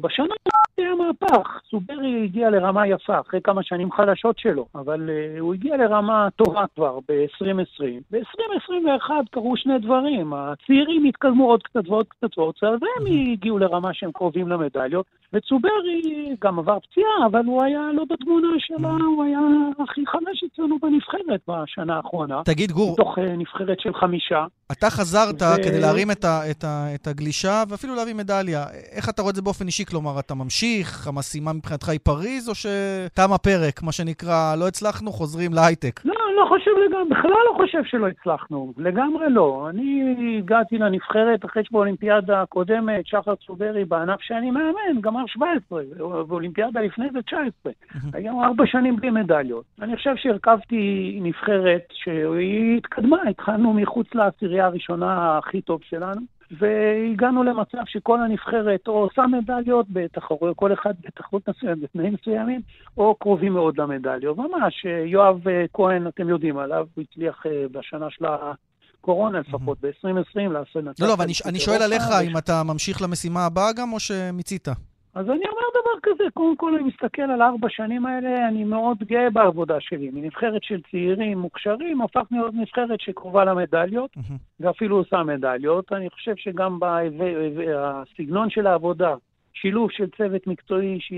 בשנה היה מהפך. צוברי הגיע לרמה יפה, אחרי כמה שנים חלשות שלו, אבל הוא הגיע לרמה טובה כבר ב-2020. ב-2021 קרו שני דברים. הצעירים התקדמו עוד קצת ועוד קצת ועוד קצת, והם הגיעו לרמה שהם קרובים למדליות. וצוברי גם עבר פציעה, אבל הוא היה לא בתמונה שלה, הוא היה הכי חמש אצלנו בנבחרת בשנה האחרונה. תגיד, גור... מתוך נבחרת של חמישה. אתה חזרת ו... כדי להרים את, ה, את, ה, את הגלישה, ואפילו להביא מדליה. איך אתה רואה את זה באופן אישי? כלומר, אתה ממשיך, המשימה מבחינתך היא פריז, או שתם הפרק, מה שנקרא, לא הצלחנו, חוזרים להייטק? לא, לא חושב לגמרי, בכלל לא חושב שלא הצלחנו, לגמרי לא. אני הגעתי לנבחרת אחרי שבאולימפיאדה הקודמת, שחר צוברי, בענף שאני מאמן, גמר 17, ואולימפיאדה לפני זה 19. היו ארבע שנים בלי מדליות. אני חושב שהרכבתי נבחרת שהיא התקדמה, התחלנו מחוץ לעשירייה הראשונה הכי טוב שלנו. והגענו למצב שכל הנבחרת או עושה מדליות בתחרות, כל אחד בתחרות מסוימת, בתנאים מסוימים, או קרובים מאוד למדליות. ממש, יואב כהן, אתם יודעים עליו, הוא הצליח בשנה של הקורונה לפחות, ב-2020 לעשות... לא, לא, אבל אני שואל עליך, אם אתה ממשיך למשימה הבאה גם, או שמיצית? אז אני אומר דבר כזה, קודם כל אני מסתכל על ארבע שנים האלה, אני מאוד גאה בעבודה שלי. מנבחרת של צעירים מוכשרים, הפכנו להיות נבחרת שקרובה למדליות, ואפילו עושה מדליות. אני חושב שגם בסגנון של העבודה, שילוב של צוות מקצועי, ש...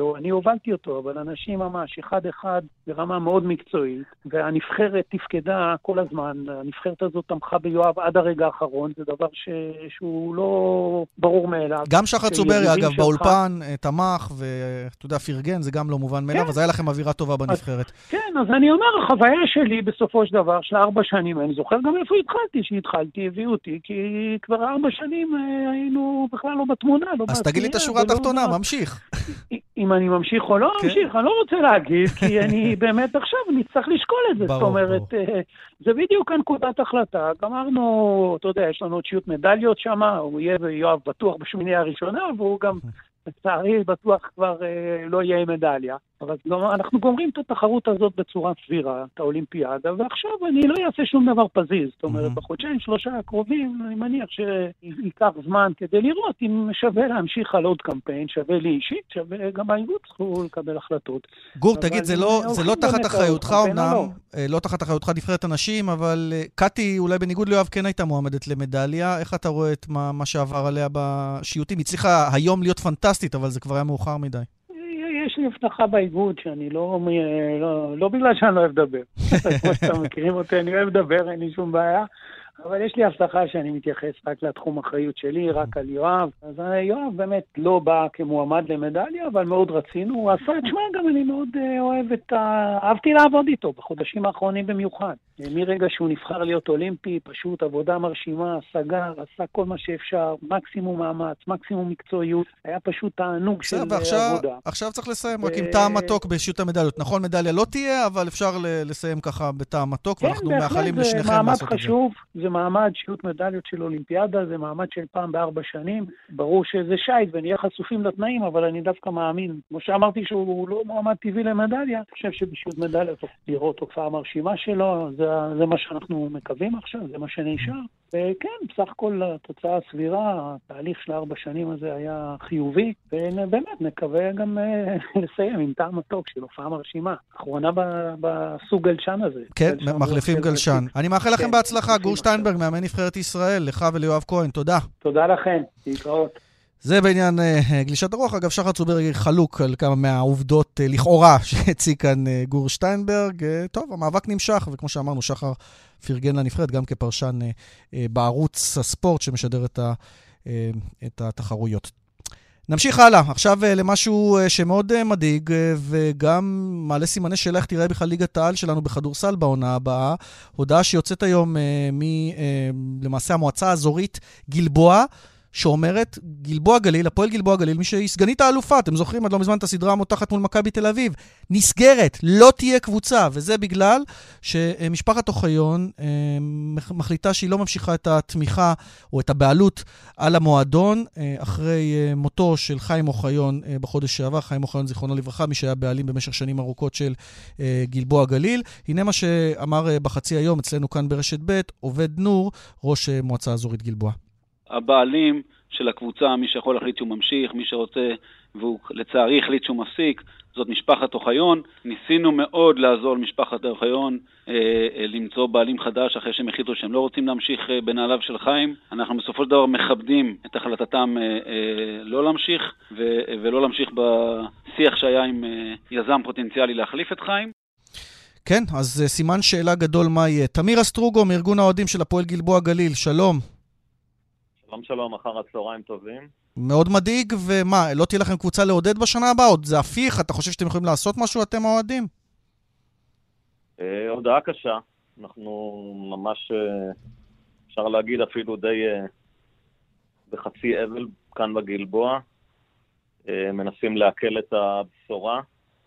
או אני הובלתי אותו, אבל אנשים ממש אחד-אחד ברמה מאוד מקצועית, והנבחרת תפקדה כל הזמן, הנבחרת הזאת תמכה ביואב עד הרגע האחרון, זה דבר ש... שהוא לא ברור מאליו. גם שחר צוברי, אגב, שלך... באולפן אה, תמך, ואתה יודע, פרגן, זה גם לא מובן מאליו, כן. אז היה לכם אווירה טובה בנבחרת. אז, כן, אז אני אומר, החוויה שלי בסופו של דבר, של ארבע שנים, אני זוכר גם איפה התחלתי, שהתחלתי, הביאו אותי, כי כבר ארבע שנים אה, היינו בכלל לא בתמונה, לא תגיד לי את השורה התחתונה, ממשיך. אם אני ממשיך או לא כן. ממשיך, אני לא רוצה להגיד, כי אני באמת עכשיו נצטרך לשקול את זה. זאת אומרת, אה, זה בדיוק הנקודת החלטה. גמרנו, אתה יודע, יש לנו עוד שיעוט מדליות שם, הוא יהיה ויואב בטוח בשמינייה הראשונה, והוא גם... לצערי בטוח כבר אה, לא יהיה מדליה. אבל לא, אנחנו גומרים את התחרות הזאת בצורה סבירה, את האולימפיאדה, ועכשיו אני לא אעשה שום דבר פזיז. זאת אומרת, mm-hmm. בחודשיים, שלושה הקרובים, אני מניח שייקח זמן כדי לראות אם שווה להמשיך על עוד קמפיין, שווה לי אישית, שווה גם האיגוד צריכו לקבל החלטות. גור, תגיד, זה לא, זה לא תחת אחריותך אמנם, לא. אה, לא תחת אחריותך נבחרת הנשים, אבל אה, קטי, אולי בניגוד ליואב, כן הייתה מועמדת למדליה. איך אתה רואה את מה, מה שעבר עליה בשיוטים? הצליחה היום להיות פנטסטית, אבל זה כבר היה מאוחר מדי. יש לי הבטחה באיגוד שאני לא, לא, לא בגלל שאני לא אוהב לדבר. כמו שאתם מכירים אותי, אני אוהב לדבר, אין לי שום בעיה. אבל יש לי הבטחה שאני מתייחס רק לתחום אחריות שלי, רק על יואב. אז יואב באמת לא בא כמועמד למדליה, אבל מאוד רצינו. הוא עשה, תשמע, גם אני מאוד אה, אוהב את ה... אהבתי לעבוד איתו, בחודשים האחרונים במיוחד. מרגע שהוא נבחר להיות אולימפי, פשוט עבודה מרשימה, סגר, עשה כל מה שאפשר, מקסימום מאמץ, מקסימום מקצועיות. היה פשוט תענוג של ועכשיו, עבודה. עכשיו צריך לסיים רק עם טעם מתוק בשיעוט המדליות. נכון, מדליה לא תהיה, אבל אפשר לסיים ככה בטעם מתוק, כן, ואנחנו מאחלים לשניכם לעשות את זה. זה מעמד, שיעוט מדליות של אולימפיאדה, זה מעמד של פעם בארבע שנים. ברור שזה שייט ונהיה חשופים לתנאים, אבל אני דווקא מאמין, כמו שאמרתי שהוא לא מועמד טבעי למדליה, אני חושב שבשיעוט מדליות לראות תופעה מרשימה שלו, זה, זה מה שאנחנו מקווים עכשיו, זה מה שנשאר. וכן, בסך הכל התוצאה הסבירה, התהליך של ארבע שנים הזה היה חיובי, ובאמת נקווה גם אה, לסיים עם טעם מתוק של הופעה מרשימה. אחרונה בסוג גלשן הזה. כן, מחליפים גלשן. אני מאחל לכם כן, בהצלחה, גור שטיינברג, מאמן נבחרת ישראל, לך וליואב כהן, תודה. תודה לכם, להתראות. זה בעניין uh, גלישת הרוח. אגב, שחר צוברג חלוק על כמה מהעובדות uh, לכאורה שהציג כאן uh, גור שטיינברג. טוב, המאבק נמשך, וכמו שאמרנו, שחר פרגן לנבחרת גם כפרשן בערוץ הספורט שמשדר את, ה, את התחרויות. נמשיך הלאה, עכשיו למשהו שמאוד מדאיג וגם מעלה סימני שאלה איך תראה בכלל ליגת העל שלנו בכדורסל בעונה הבאה. הודעה שיוצאת היום מלמעשה המועצה האזורית גלבוע. שאומרת, גלבוע גליל, הפועל גלבוע גליל, מי שהיא סגנית האלופה, אתם זוכרים עד לא מזמן את הסדרה המותחת מול מכבי תל אביב, נסגרת, לא תהיה קבוצה, וזה בגלל שמשפחת אוחיון אה, מחליטה שהיא לא ממשיכה את התמיכה או את הבעלות על המועדון, אה, אחרי אה, מותו של חיים אוחיון בחודש שעבר, חיים אוחיון, זיכרונו לברכה, מי שהיה בעלים במשך שנים ארוכות של גלבוע גליל. הנה מה שאמר בחצי היום אצלנו כאן ברשת ב', עובד נור, ראש מועצה אזורית גלבוע. הבעלים של הקבוצה, מי שיכול להחליט שהוא ממשיך, מי שרוצה, והוא לצערי החליט שהוא מפסיק, זאת משפחת אוחיון. ניסינו מאוד לעזור למשפחת אוחיון אה, אה, למצוא בעלים חדש אחרי שהם החליטו שהם לא רוצים להמשיך אה, בנעליו של חיים. אנחנו בסופו של דבר מכבדים את החלטתם אה, אה, לא להמשיך ו, ולא להמשיך בשיח שהיה עם אה, יזם פוטנציאלי להחליף את חיים. כן, אז אה, סימן שאלה גדול מה יהיה. תמיר אסטרוגו מארגון האוהדים של הפועל גלבוע גליל, שלום. שלום שלום, אחר הצהריים טובים. מאוד מדאיג, ומה, לא תהיה לכם קבוצה לעודד בשנה הבאה? עוד זה הפיך? אתה חושב שאתם יכולים לעשות משהו, אתם האוהדים? אה, הודעה קשה. אנחנו ממש, אה, אפשר להגיד אפילו די אה, בחצי אבל כאן בגלבוע. אה, מנסים לעכל את הבשורה,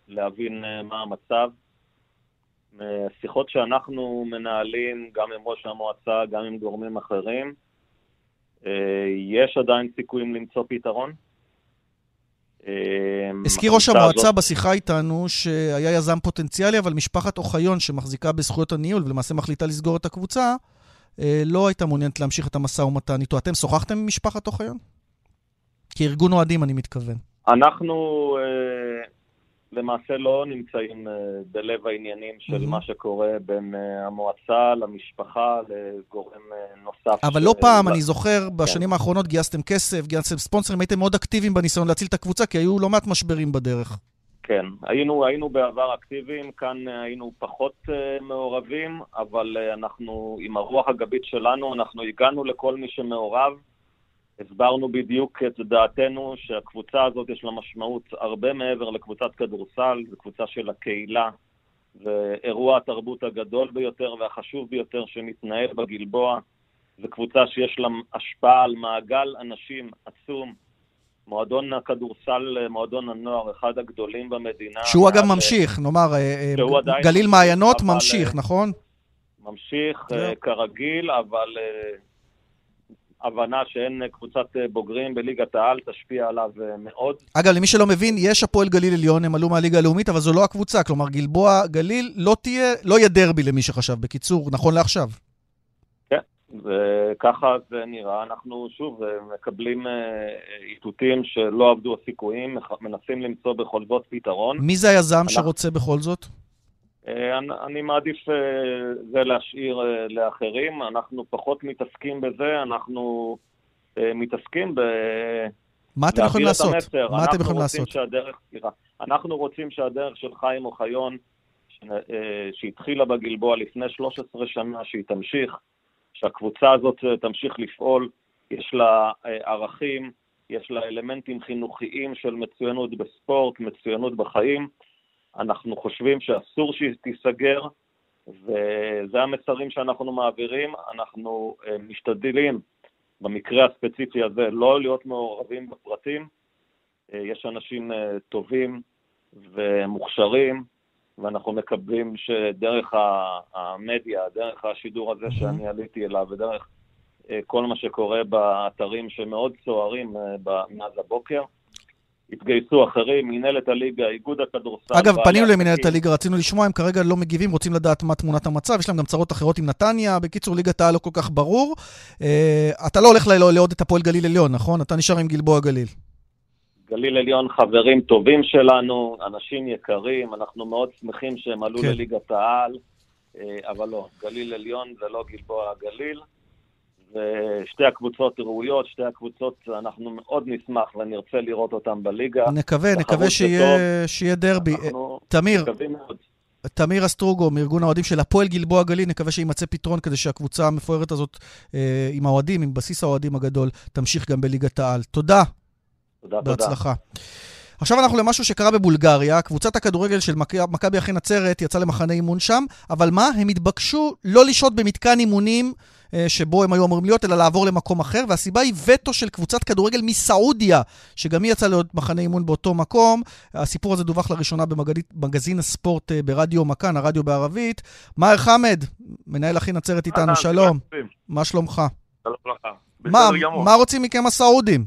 להבין אה, מה המצב. שיחות שאנחנו מנהלים, גם עם ראש המועצה, גם עם גורמים אחרים, אה, יש עדיין סיכויים למצוא פתרון. אה, הזכיר ראש המועצה בשיחה איתנו שהיה יזם פוטנציאלי, אבל משפחת אוחיון שמחזיקה בזכויות הניהול ולמעשה מחליטה לסגור את הקבוצה, אה, לא הייתה מעוניינת להמשיך את המשא ומתן איתו. אתם שוחחתם עם משפחת אוחיון? כארגון אוהדים, אני מתכוון. אנחנו למעשה לא נמצאים אה, בלב העניינים של מהמם. מה שקורה בין אה, המועצה למשפחה לגורם אה, נוסף. אבל ש- לא פעם, לא- אני זוכר, בשנים האחרונות גייסתם כסף, גייסתם ספונסרים, הייתם מאוד אקטיביים בניסיון להציל את הקבוצה, כי היו לא מעט משברים בדרך. כן, היינו, היינו בעבר אקטיביים, כאן היינו פחות uh, מעורבים, אבל uh, אנחנו, עם הרוח הגבית שלנו, אנחנו הגענו לכל מי שמעורב, הסברנו בדיוק את דעתנו שהקבוצה הזאת יש לה משמעות הרבה מעבר לקבוצת כדורסל, זו קבוצה של הקהילה, ואירוע התרבות הגדול ביותר והחשוב ביותר שמתנהל בגלבוע, זו קבוצה שיש לה השפעה על מעגל אנשים עצום. מועדון הכדורסל, מועדון הנוער, אחד הגדולים במדינה. שהוא אגב ממשיך, נאמר, אה, אה, גליל מעיינות ממשיך, אה, נכון? ממשיך. אה, כרגיל, אבל אה, הבנה שאין קבוצת אה, בוגרים בליגת העל תשפיע עליו אה, מאוד. אגב, למי שלא מבין, יש הפועל גליל עליון, הם עלו מהליגה הלאומית, אבל זו לא הקבוצה. כלומר, גלבוע גליל לא תהיה, לא יהיה דרבי למי שחשב, בקיצור, נכון לעכשיו. וככה זה נראה. אנחנו שוב אה, מקבלים איתותים שלא עבדו הסיכויים, מנסים למצוא בכל זאת פתרון. מי זה היזם אנחנו- שרוצה בכל זאת? אה, אני- מעדיף אה, זה להשאיר אה, לאחרים. אנחנו פחות מתעסקים בזה, אנחנו מתעסקים ב... מה אתם יכולים לעשות? המסר. מה אתם יכולים אנחנו רוצים לעשות? שהדרך, סליחה, אנחנו רוצים שהדרך של חיים אוחיון, שהתחילה בגלבוע לפני 13 שנה, שהיא תמשיך, שהקבוצה הזאת תמשיך לפעול, יש לה ערכים, יש לה אלמנטים חינוכיים של מצוינות בספורט, מצוינות בחיים. אנחנו חושבים שאסור שהיא תיסגר, וזה המסרים שאנחנו מעבירים. אנחנו אה, משתדלים, במקרה הספציפי הזה, לא להיות מעורבים בפרטים. אה, יש אנשים אה, טובים ומוכשרים, ואנחנו מקווים שדרך המדיה, דרך השידור הזה שאני עליתי אליו, ודרך כל מה שקורה באתרים שמאוד סוערים מאז הבוקר, התגייסו אחרים, מנהלת הליגה, איגוד הכדורסל. אגב, פנינו למנהלת. הליגה, רצינו לשמוע, הם כרגע לא מגיבים, רוצים לדעת מה תמונת המצב, יש להם גם צרות אחרות עם נתניה, בקיצור, ליגת העל לא כל כך ברור. אה, אתה לא הולך לעוד את הפועל גליל עליון, נכון? אתה נשאר עם גלבוע גליל. גליל עליון חברים טובים שלנו, אנשים יקרים, אנחנו מאוד שמחים שהם עלו כן. לליגת העל, אה, אבל לא, גליל עליון זה לא גלבוע הגליל, ושתי הקבוצות ראויות, שתי הקבוצות, אנחנו מאוד נשמח ונרצה לראות אותן בליגה. נקווה, נקווה שיהיה- שיהיה דרבי. אנחנו תמיר. תמיר אסטרוגו, מארגון האוהדים של הפועל גלבוע גליל, נקווה שיימצא פתרון כדי שהקבוצה המפוארת הזאת, אה, עם האוהדים, עם בסיס האוהדים הגדול, תמשיך גם בליגת העל. תודה. תודה, תודה. בהצלחה. עכשיו אנחנו למשהו שקרה בבולגריה, קבוצת הכדורגל של מכ- מכבי אחי נצרת יצאה למחנה אימון שם, אבל מה? הם התבקשו לא לשהות במתקן אימונים אה, שבו הם היו אמורים להיות, אלא לעבור למקום אחר, והסיבה היא וטו של קבוצת כדורגל מסעודיה, שגם היא יצאה לעוד מחנה אימון באותו מקום. הסיפור הזה דווח לראשונה במגזין הספורט אה, ברדיו מכאן, הרדיו בערבית. מאהר חמד, מנהל אחי נצרת איתנו, אהלן, שלום. מה שלומך? שלום לך. מה. מה רוצים מכם הסעודים?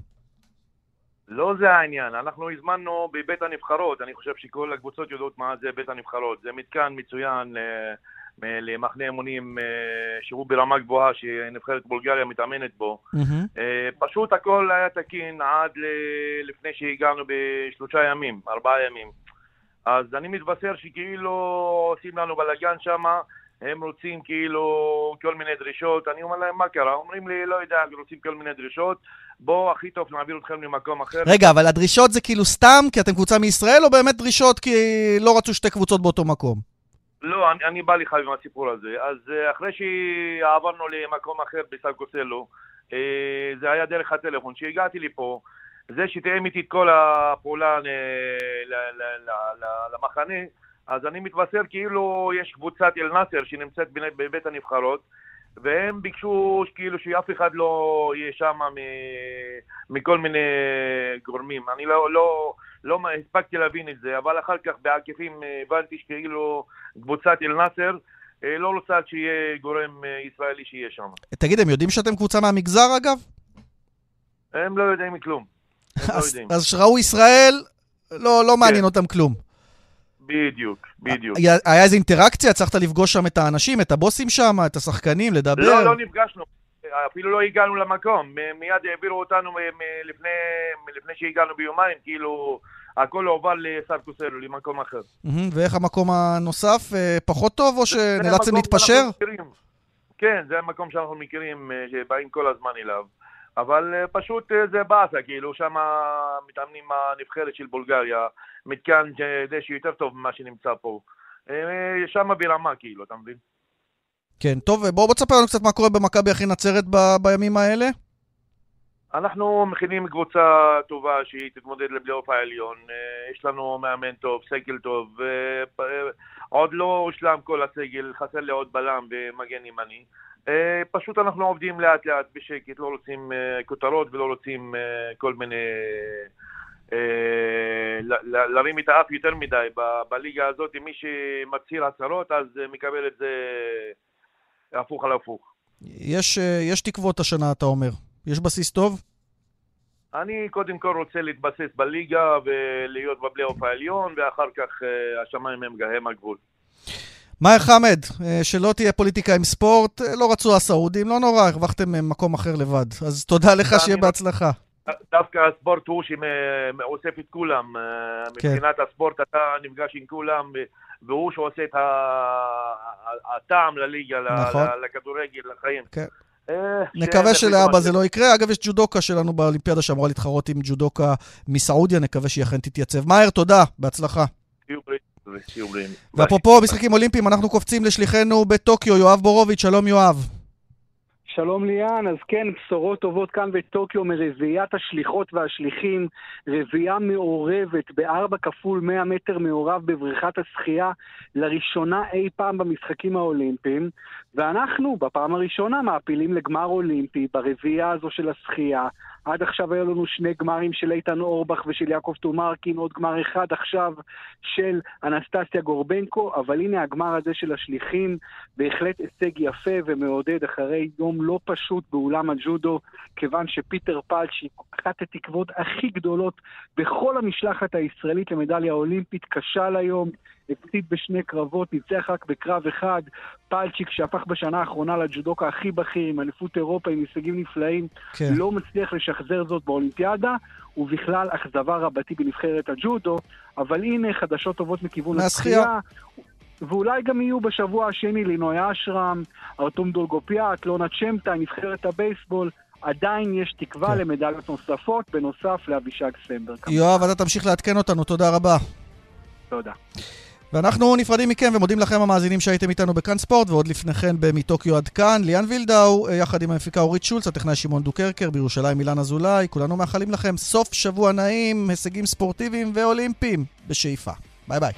לא זה העניין, אנחנו הזמנו בבית הנבחרות, אני חושב שכל הקבוצות יודעות מה זה בית הנבחרות. זה מתקן מצוין מ- למחנה אימונים אה, שהוא ברמה גבוהה, שנבחרת בולגריה מתאמנת בו. אה, פשוט הכל היה תקין עד ל- לפני שהגענו בשלושה ימים, ארבעה ימים. אז אני מתבשר שכאילו עושים לנו בלאגן שם, הם רוצים כאילו כל מיני דרישות, אני אומר להם מה קרה? אומרים לי לא יודע, רוצים כל מיני דרישות, בואו הכי טוב נעביר אתכם למקום אחר. רגע, אבל הדרישות זה כאילו סתם כי אתם קבוצה מישראל, או באמת דרישות כי לא רצו שתי קבוצות באותו מקום? לא, אני, אני בא לך עם הסיפור הזה. אז אה, אחרי שעברנו למקום אחר בסלקוסלו, אה, זה היה דרך הטלפון. כשהגעתי לפה, זה שתאם איתי את כל הפעולה ל- למחנה, אז אני מתבשר כאילו יש קבוצת אל-נאסר שנמצאת בבית הנבחרות, והם ביקשו כאילו שאף אחד לא יהיה שם מכל מיני גורמים. אני לא, לא, לא הספקתי להבין את זה, אבל אחר כך בעקיפין אה, הבנתי שכאילו קבוצת אל-נאסר אה, לא רוצה שיהיה גורם אה, ישראלי שיהיה שם. תגיד, הם יודעים שאתם קבוצה מהמגזר, אגב? הם לא יודעים כלום. לא אז- יודעים. אז כשראו ישראל, לא לא מעניין אותם כלום. בדיוק, בדיוק. היה היה איזו אינטראקציה? הצלחת לפגוש שם את האנשים, את הבוסים שם, את השחקנים, לדבר? לא, לא נפגשנו. אפילו לא הגענו למקום, מיד העבירו אותנו לפני, לפני שהגענו ביומיים, כאילו הכל הועבר לסרקוסלו, למקום אחר. ואיך המקום הנוסף? אה, פחות טוב או שנאלצתם להתפשר? כן, זה המקום שאנחנו מכירים, אה, שבאים כל הזמן אליו. אבל אה, פשוט זה באסה, כאילו, שם מתאמנים הנבחרת של בולגריה, מתקן דשא יותר טוב ממה שנמצא פה. שם ברמה, כאילו, אתה מבין? כן, טוב, בואו תספר לנו קצת מה קורה במכבי אחי נצרת ב- בימים האלה. אנחנו מכינים קבוצה טובה שהיא תתמודד לפלייאוף העליון. אה, יש לנו מאמן טוב, סגל טוב. אה, עוד לא הושלם כל הסגל, חסר לי עוד בלם ומגן ימני. אה, פשוט אנחנו עובדים לאט לאט בשקט, לא רוצים כותרות ולא רוצים כל מיני... להרים את האף יותר מדי. בליגה הזאת, מי שמצהיר הצהרות, אז מקבל את זה הפוך על הפוך. יש, אה, יש תקוות השנה, אתה אומר. יש בסיס טוב? אני קודם כל רוצה להתבסס בליגה ולהיות בפלייאוף העליון, ואחר כך uh, השמיים הם, הם הגבול. מאיר חמד, uh, שלא תהיה פוליטיקה עם ספורט, לא רצו הסעודים, לא נורא, הרווחתם מקום אחר לבד. אז תודה לך, שיהיה בהצלחה. דווקא הספורט הוא שאוסף את כולם. כן. מבחינת הספורט אתה נפגש עם כולם, והוא שעושה את הטעם לליגה, נכון. לכדורגל, לחיים. כן. אה, נקווה שלאבא זה לא יקרה. אגב, יש ג'ודוקה שלנו באולימפיאדה שאמורה להתחרות עם ג'ודוקה מסעודיה, נקווה שהיא אכן תתייצב. מאיר, תודה, בהצלחה. ואפרופו משחקים אולימפיים, אנחנו קופצים לשליחנו בטוקיו, יואב בורוביץ', שלום יואב. שלום ליאן, אז כן, בשורות טובות כאן בטוקיו מרביעיית השליחות והשליחים, רביעייה מעורבת בארבע כפול מאה מטר מעורב בבריכת השחייה, לראשונה אי פעם במשחקים האולימפיים, ואנחנו בפעם הראשונה מעפילים לגמר אולימפי ברביעייה הזו של השחייה. עד עכשיו היו לנו שני גמרים של איתן אורבך ושל יעקב טומרקין, עוד גמר אחד עכשיו של אנסטסיה גורבנקו, אבל הנה הגמר הזה של השליחים, בהחלט הישג יפה ומעודד אחרי יום לא פשוט באולם הג'ודו, כיוון שפיטר פלצ'יק, אחת התקוות הכי גדולות בכל המשלחת הישראלית למדליה אולימפית, כשל היום. הפסיד בשני קרבות, ניצח רק בקרב אחד. פלצ'יק, שהפך בשנה האחרונה לג'ודוקה הכי בכיר, עם אליפות אירופה, עם הישגים נפלאים, כן. לא מצליח לשחזר זאת באולימפיאדה, ובכלל אכזבה רבתי בנבחרת הג'ודו, אבל הנה חדשות טובות מכיוון השחייה. ואולי גם יהיו בשבוע השני לינוי אשרם, ארתום דולגופיאט, לונה צ'מטאי, נבחרת הבייסבול. עדיין יש תקווה כן. למדליות נוספות, בנוסף לאבישג סמברג. יואב, אתה תמשיך לעדכן אותנו, תודה רבה. תודה. ואנחנו נפרדים מכם ומודים לכם המאזינים שהייתם איתנו בכאן ספורט, ועוד לפני כן מטוקיו עד כאן, ליאן וילדאו, אה, יחד עם המפיקה אורית שולץ, הטכנאי שמעון דוקרקר, בירושלים אילן אזולאי, כולנו מאחלים לכם סוף שבוע נעים, הישגים ספורטיביים ואולימפיים בשאיפה. ביי ביי.